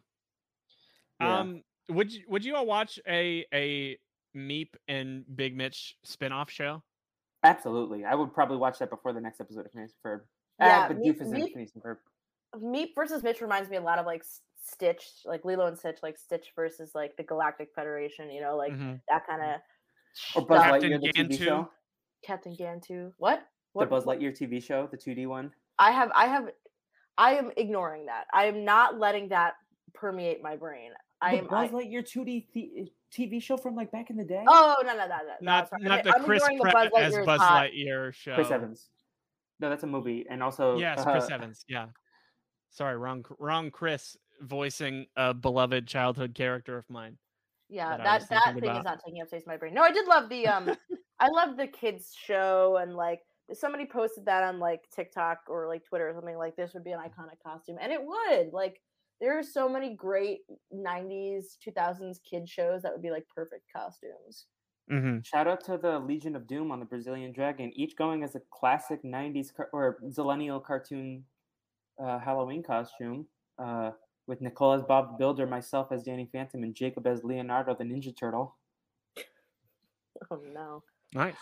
Yeah. Um would you would you all watch a a Meap and Big Mitch spin-off show? Absolutely. I would probably watch that before the next episode of Phineas and Ferb. Yeah, Ah, but Meap- Doofus and Meap- Phineas and Ferb. Meap versus Mitch reminds me a lot of like Stitch, like Lilo and Stitch, like Stitch versus like the Galactic Federation. You know, like Mhm. that kind of. Or Buzz Captain Lightyear, the TV show. Captain Gantu. What? The Buzz Lightyear TV show, the 2D one. I have. I have. I am ignoring that. I am not letting that permeate my brain. I the am. Buzz I, Lightyear 2D th- TV show from like back in the day. oh no no no no! no Not sorry. not I'm- the I'm Chris ignoring the Pratt as Lightyear is Buzz hot. Lightyear show. Chris Evans. No, that's a movie, and also Yes, Chris uh, Evans. Yeah. Sorry, wrong wrong Chris voicing a beloved childhood character of mine. Yeah, that that that thing about. is not taking up space in my brain. No, I did love the um, I loved the kids show and like somebody posted that on like TikTok or like Twitter or something like this would be an iconic costume, and it would. Like there are so many great '90s, 2000s kid shows that would be like perfect costumes. Mm-hmm. Shout out to the Legion of Doom on the Brazilian Dragon, each going as a classic 90s car- or zillennial cartoon uh, Halloween costume, uh, with Nicole as Bob the Builder, myself as Danny Phantom, and Jacob as Leonardo the Ninja Turtle, Oh no! Nice.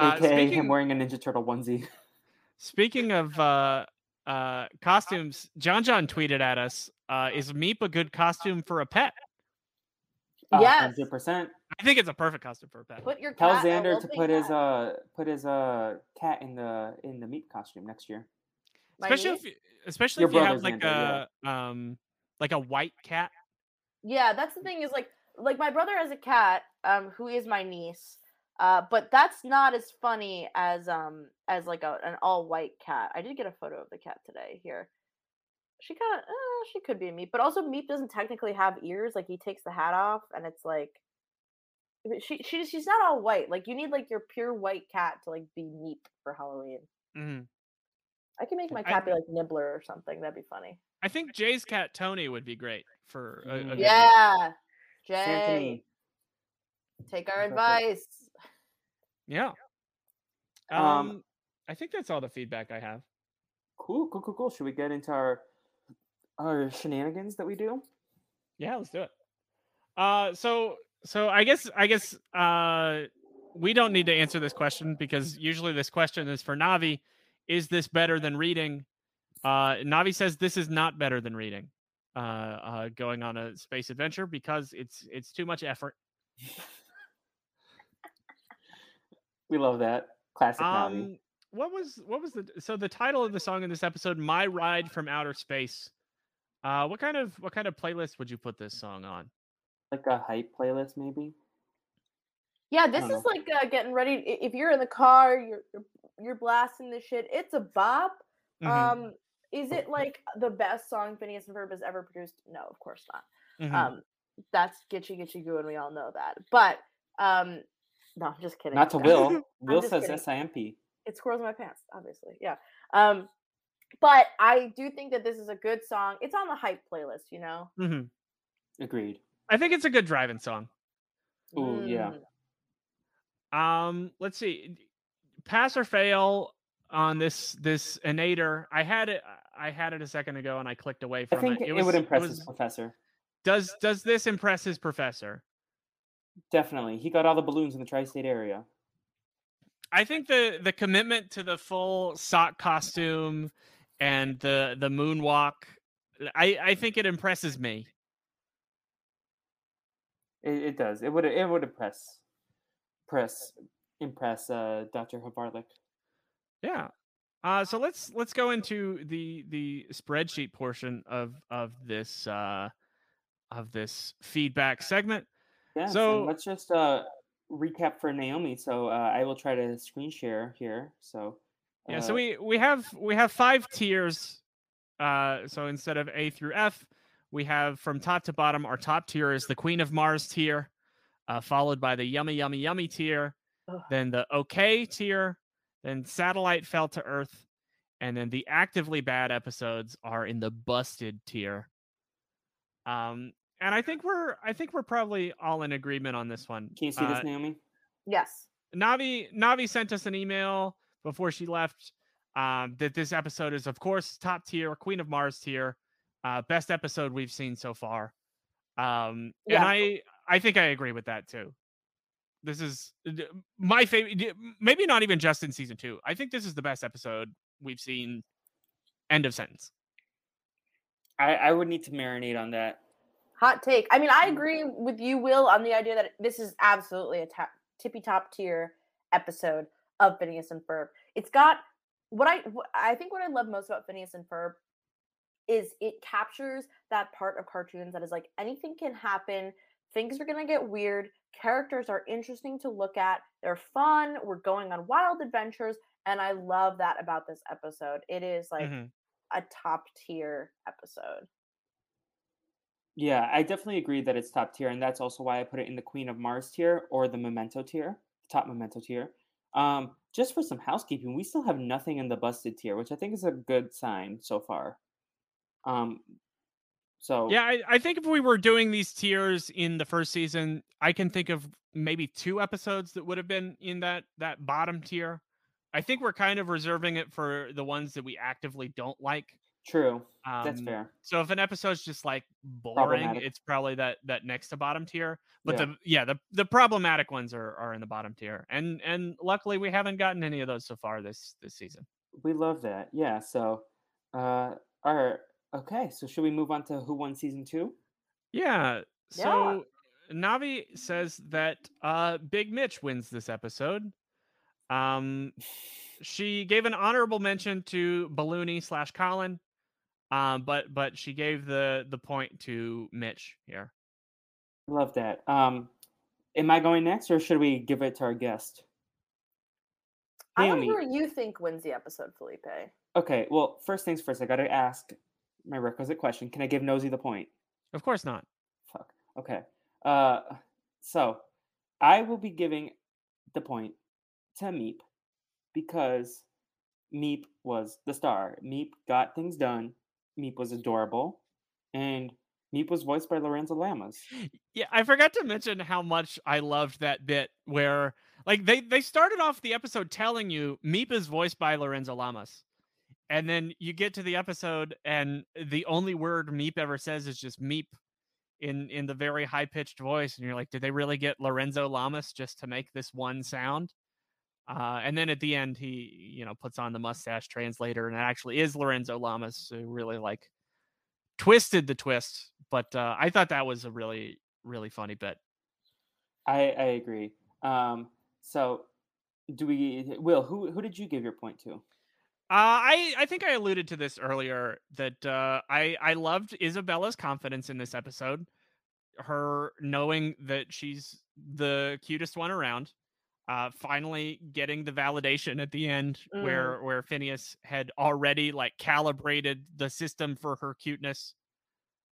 Uh, aka him wearing a Ninja Turtle onesie. speaking of uh, uh, costumes, John John tweeted at us: uh, "Is Meap a good costume for a pet?" Yes. hundred percent. I think it's a perfect costume for a pet. Put your Tell cat. a Xander to lovely put his cat. uh put his uh cat in the in the meat costume next year. My especially niece? if, you- especially Your if you have like Xander, a um like a white cat. Yeah, that's the thing is like like my brother has a cat um who is my niece. Uh but that's not as funny as um as like a, an all white cat. I did get a photo of the cat today here. She kind of uh, she could be a meep, but also meep doesn't technically have ears. Like he takes the hat off and it's like she she she's not all white. Like you need like your pure white cat to like be meep for Halloween. Mm-hmm. I can make my I- cat be like Nibbler or something. That'd be funny. I think Jay's cat Tony would be great for a, a Mm. good Yeah. Jay, Santini. take our Perfect. advice. Yeah. Um, Um, I think that's all the feedback I have. Cool, cool, cool, cool. Should we get into our our shenanigans that we do? Yeah, let's do it. Uh, so so I guess I guess uh, we don't need to answer this question because usually this question is for Navi. Is this better than reading? Uh, Navi says this is not better than reading. Uh, uh, going on a space adventure because it's it's too much effort. We love that classic Navi. Um, what was what was the so the title of the song in this episode? My ride from outer space. Uh, what kind of what kind of playlist would you put this song on? Like a hype playlist, maybe. Yeah, this don't is like uh, getting ready. If you're in the car, you're you're, you're blasting this shit. It's a bop. Mhm, Um, is it like the best song Phineas and Ferb has ever produced? No, of course not. mhm. Um, that's Gitchee Gitchee Goo, and we all know that. But um, no, I'm just kidding. Not to Will. Will says kidding. SIMP. It squirrels in my pants, obviously. Yeah. Um, but I do think that this is a good song. It's on the hype playlist, you know. Mhm. Agreed. I think it's a good driving song. Ooh, yeah. Mm. Um, let's see, pass or fail on this this Inator. I had it. I had it a second ago, and I clicked away I from think it. it, was- would impress was- his professor. Does does this impress his professor? Definitely. He got all the balloons in the tri-state area. I think the the commitment to the full sock costume and the the moonwalk. I I think it impresses me. It, it does. It would it would impress press impress uh Dr. Havarlik. Yeah. Uh, so let's let's go into the the spreadsheet portion of of this uh, of this feedback segment. Yeah. So So- let's just uh, recap for Naomi. So uh, I will try to screen share here. So Yeah, so uh, we we have we have five tiers. Uh, so instead of A through F, we have from top to bottom. Our top tier is the Queen of Mars tier, uh, followed by the Yummy Yummy Yummy tier, then the Okay tier, then Satellite fell to Earth, and then the actively bad episodes are in the Busted tier. Um, and I think we're I think we're probably all in agreement on this one. can you see Uh, this, Naomi? Yes. Navi Navi sent us an email before she left um, that this episode is, of course, top tier, Queen of Mars tier, uh, best episode we've seen so far. Um, and Yeah. I I think I agree with that too. This is my favorite. Maybe not even just in season two. I think this is the best episode we've seen. End of sentence. I, I would need to marinate on that. Hot take. I mean, I agree with you, Will, on the idea that this is absolutely a tippy top tier episode of Phineas and Ferb. It's got what I I think what I love most about Phineas and Ferb is it captures that part of cartoons that is like anything can happen. Things are gonna get weird. Characters are interesting to look at. They're fun. We're going on wild adventures, and I love that about this episode. It is like Mhm. a top tier episode. Yeah, I definitely agree that it's top tier, and that's also why I put it in the Queen of Mars tier or the Memento tier, the top Memento tier. Um, just for some housekeeping, we still have nothing in the Busted tier, which I think is a good sign so far. Um, so Yeah, I, I think if we were doing these tiers in the first season, I can think of maybe two episodes that would have been in that that bottom tier. I think we're kind of reserving it for the ones that we actively don't like. True, Um, that's fair. So if an episode's just like boring, it's probably that that next to bottom tier. But Yeah. the yeah the the problematic ones are are in the bottom tier, and and luckily we haven't gotten any of those so far this this season. We love that. Yeah. So, uh, all right. Okay. So, should we move on to who won season two? Yeah. Yeah. So Navi says that uh Big Mitch wins this episode. Um she gave an honorable mention to Balloony slash Colin. Um, but but she gave the the point to Mitch here. Love that. Um, am I going next, or should we give it to our guest? I want to Naomi. hear what you think wins the episode, Felipe. Okay. Well, first things first. I got to ask my requisite question. Can I give Nosy the point? Of course not. Fuck. Okay. Uh, so I will be giving the point to Meap because Meap was the star. Meap got things done. Meap was adorable, and Meap was voiced by Lorenzo Lamas. Yeah, I forgot to mention how much I loved that bit where like they they started off the episode telling you Meap is voiced by Lorenzo Lamas. And then you get to the episode and the only word Meap ever says is just Meap in in the very high pitched voice and you're like did they really get Lorenzo Lamas just to make this one sound? Uh, and then at the end he you know puts on the mustache translator and it actually is Lorenzo Lamas who really like twisted the twist but uh, I thought that was a really really funny bit. I I agree. Um, so do we? Will who who did you give your point to? Uh, I I think I alluded to this earlier that uh, I I loved Isabella's confidence in this episode, her knowing that she's the cutest one around, uh, finally getting the validation at the end Mm. where where Phineas had already like calibrated the system for her cuteness.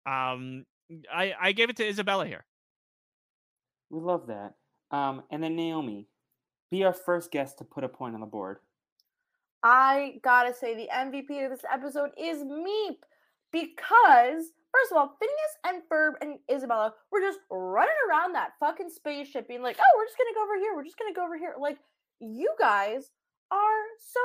Um, I I gave it to Isabella here. We love that. Um, and then Naomi, be our first guest to put a point on the board. I gotta say the MVP of this episode is Meap because first of all, Phineas and Ferb and Isabella were just running around that fucking spaceship, being like, "Oh, we're just gonna go over here. We're just gonna go over here." Like, you guys are so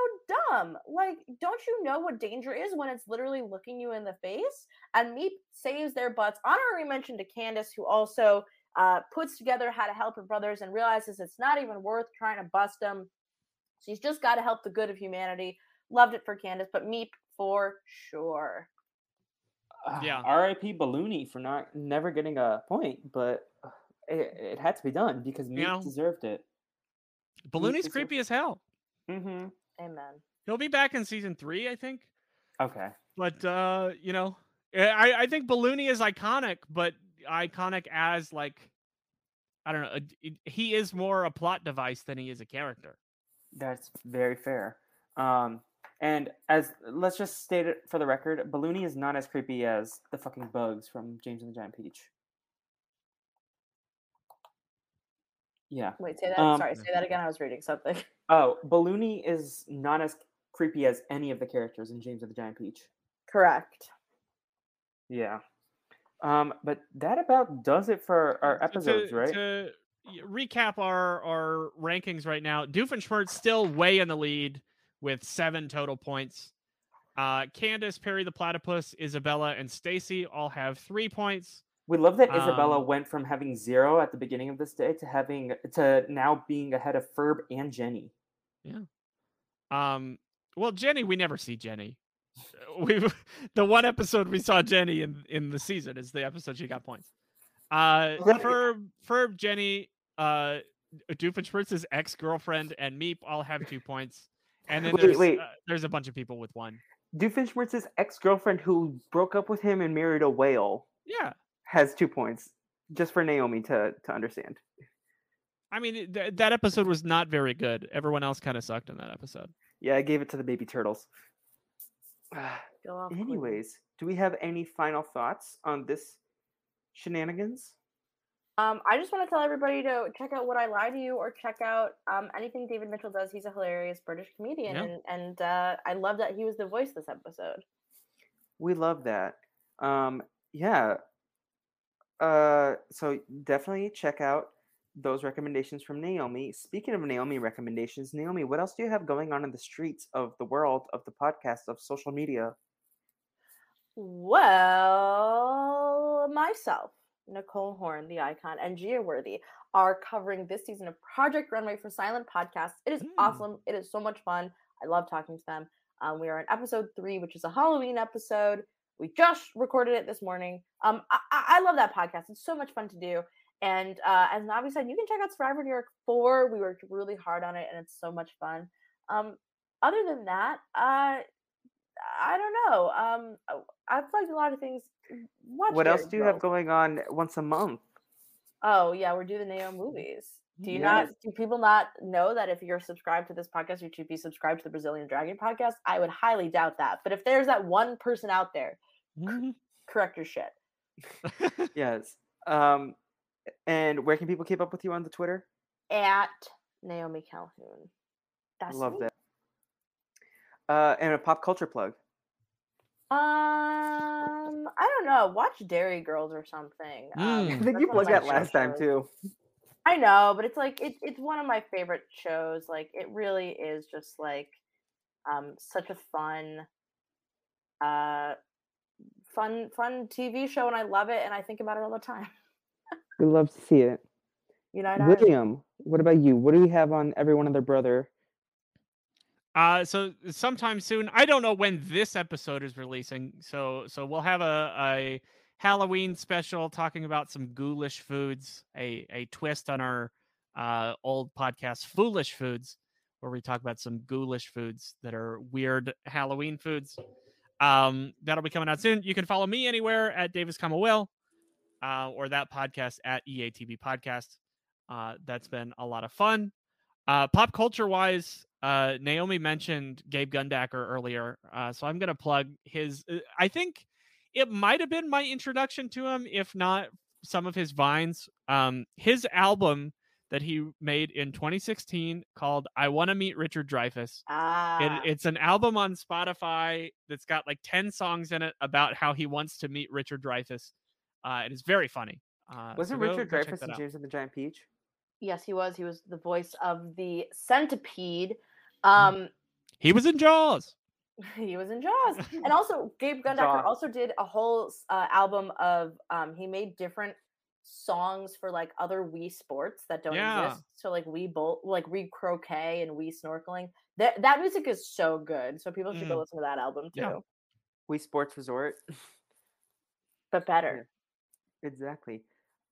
dumb. Like, don't you know what danger is when it's literally looking you in the face? And Meap saves their butts. Honorary mention to Candace, who also uh, puts together how to help her brothers and realizes it's not even worth trying to bust them. She's just got to help the good of humanity. Loved it for Candace, but Meap for sure. Yeah. R.I.P. Balloony for not never getting a point, but uh, it, it had to be done because Meap Yeah. deserved it. Balloony's deserve- creepy as hell. Mm-hmm. Amen. He'll be back in season three, I think. Okay. But uh, you know, eh, I I think Balloony is iconic, but iconic as like I don't know. a- it- He is more a plot device than he is a character. That's very fair. Um, and as let's just state it for the record, Balloony is not as creepy as the fucking bugs from James and the Giant Peach. Yeah. Wait, say that. Um, Sorry, say that again. I was reading something. Oh, Balloony is not as creepy as any of the characters in James and the Giant Peach. Correct. Yeah. Um, but that about does it for our episodes, to, right? To recap our our rankings right now, Doofenshmirtz still way in the lead with seven total points. Uh, Candace, Perry the Platypus, Isabella, and Stacy all have three points. We love that Isabella Um, went from having zero at the beginning of this day to having to now being ahead of Ferb and Jenny. Yeah. Um. Well, Jenny, we never see Jenny. We the one episode we saw Jenny in in the season is the episode she got points. Uh, Right. Ferb, Ferb, Jenny, uh, Doofenshmirtz's ex girlfriend, and Meap all have two points, and then Wait, there's wait. Uh, there's a bunch of people with one. Doofenshmirtz's ex-girlfriend who broke up with him and married a whale Yeah. has two points. Just for Naomi to to understand. I mean, th- that episode was not very good. Everyone else kind of sucked in that episode. Yeah, I gave it to the baby turtles. Go off. Anyways, do we have any final thoughts on this shenanigans? Um, I just want to tell everybody to check out Would I Lie to You or check out um, anything David Mitchell does. He's a hilarious British comedian, Yeah. and and uh, I love that he was the voice this episode. We love that. Um, yeah. Uh, so definitely check out those recommendations from Naomi. Speaking of Naomi recommendations, Naomi, what else do you have going on in the streets of the world of the podcast of social media? Well, myself, Nicole Horn, the icon, and Gia Worthy are covering this season of Project Runway for Silent Podcast. It is Mm. awesome. It is so much fun. I love talking to them. Um, we are in episode three, which is a Halloween episode. We just recorded it this morning. Um, I, I I love that podcast. It's so much fun to do. And uh, as Navi said, you can check out Survivor New York 4. We worked really hard on it, and it's so much fun. Um, other than that, uh, I don't know. Um, uh, I've liked a lot of things. Watch what else do you have going on once a month? Oh yeah, we're doing the Neo movies. Do you not? Do people not know that if you're subscribed to this podcast, you should be subscribed to the Brazilian Dragon podcast? I would highly doubt that. But if there's that one person out there, correct your shit. yes. Um, and where can people keep up with you on the Twitter? At Naomi Calhoun. That's Love me. that. Uh, and a pop culture plug. Um, I don't know. Watch Derry Girls or something. Um, Mm. I think you one of plugged that last time too. I know, but it's like it, it's one of my favorite shows. Like it really is just like um such a fun uh fun fun TV show and I love it and I think about it all the time. We love to see it. You know, William, what about you? What do we have on Everyone and Their Brother? Uh, so sometime soon. I don't know when this episode is releasing. So so we'll have a, a Halloween special talking about some ghoulish foods, a a twist on our uh old podcast Foolish Foods, where we talk about some ghoulish foods that are weird Halloween foods. Um, that'll be coming out soon. You can follow me anywhere at Davis Comma Will, uh, or that podcast at EATB Podcast. Uh, that's been a lot of fun. Uh, pop culture wise, uh, Naomi mentioned Gabe Gundacker earlier, uh, so I'm gonna plug his. uh, I think it might have been my introduction to him, if not some of his vines. Um, his album that he made in 2016 called "I Want to Meet Richard Dreyfuss." Ah, It, it's an album on Spotify that's got like 10 songs in it about how he wants to meet Richard Dreyfuss. Uh, it is very funny. Uh, Wasn't so Richard Dreyfuss in. James and the Giant Peach? Yes, he was. He was the voice of the centipede. Mm. Um, He was in Jaws. he was in Jaws, and also Gabe Gundacker Jaws. also did a whole uh, album of. Um, he made different songs for like other Wii sports that don't Yeah. exist. So like Wii bowl, like Wii croquet and Wii snorkeling. That that music is so good. So people should go Mm. listen to that album too, Yeah. Wii Sports Resort. but better. Exactly.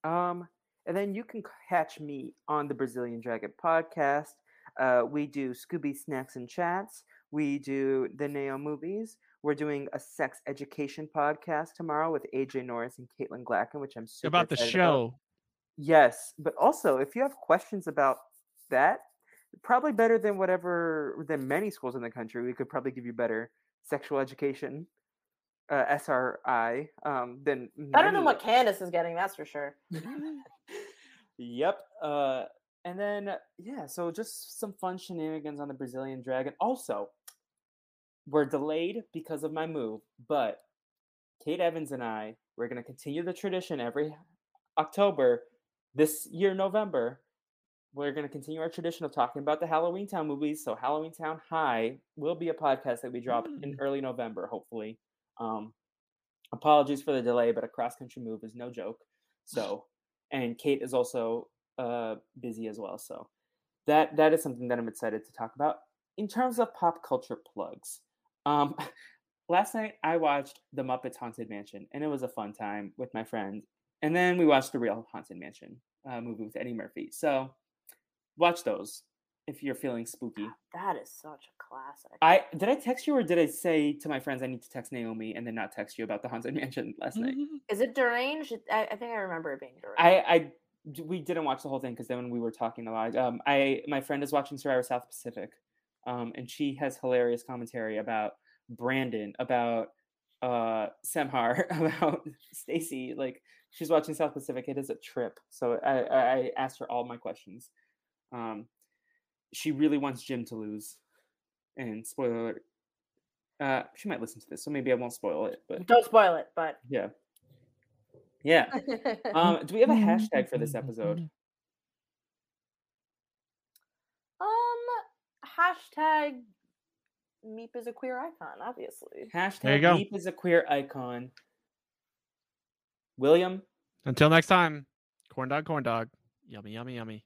Um, and then you can catch me on the Brazilian Dragon podcast. Uh, we do Scooby Snacks and Chats, We do the Neo movies. We're doing a sex education podcast tomorrow with AJ Norris and Caitlin Glacken, which I'm super About the excited show. Yes, but also if you have questions about that, probably better than whatever than many schools in the country, we could probably give you better sexual education, uh, SRI, um, than Better than many- what Candace is getting, that's for sure. Yep. Uh, and then yeah, so just some fun shenanigans on the Brazilian Dragon. Also, we're delayed because of my move, but Kate Evans and I we're gonna continue the tradition every October. This year, November, we're gonna continue our tradition of talking about the Halloweentown movies. So Halloweentown High will be a podcast that we drop in early November, hopefully. Um, apologies for the delay, but a cross country move is no joke. So, and Kate is also uh, busy as well. So, that that is something that I'm excited to talk about. In terms of pop culture plugs, um, last night I watched The Muppets Haunted Mansion, and it was a fun time with my friend. And then we watched the real Haunted Mansion uh, movie with Eddie Murphy. So, watch those if you're feeling spooky. That is such a classic. I did I text you or did I say to my friends I need to text Naomi and then not text you about the haunted mansion last night? Is it deranged? I, I think I remember it being deranged. I, I we didn't watch the whole thing because then when we were talking a lot, um, I my friend is watching Survivor South Pacific, um, and she has hilarious commentary about Brandon, about uh Semhar, about Stacy. Like she's watching South Pacific. It is a trip. So I I I asked her all my questions. Um, she really wants Jim to lose, and spoiler alert. Uh, she might listen to this, so maybe I won't spoil it. But Don't spoil it, but yeah, yeah. Um, do we have a hashtag for this episode? um, hashtag Meap is a queer icon, obviously. Hashtag go. Meap is a queer icon. William, Until next time, corn dog, corn dog. Yummy, yummy, yummy.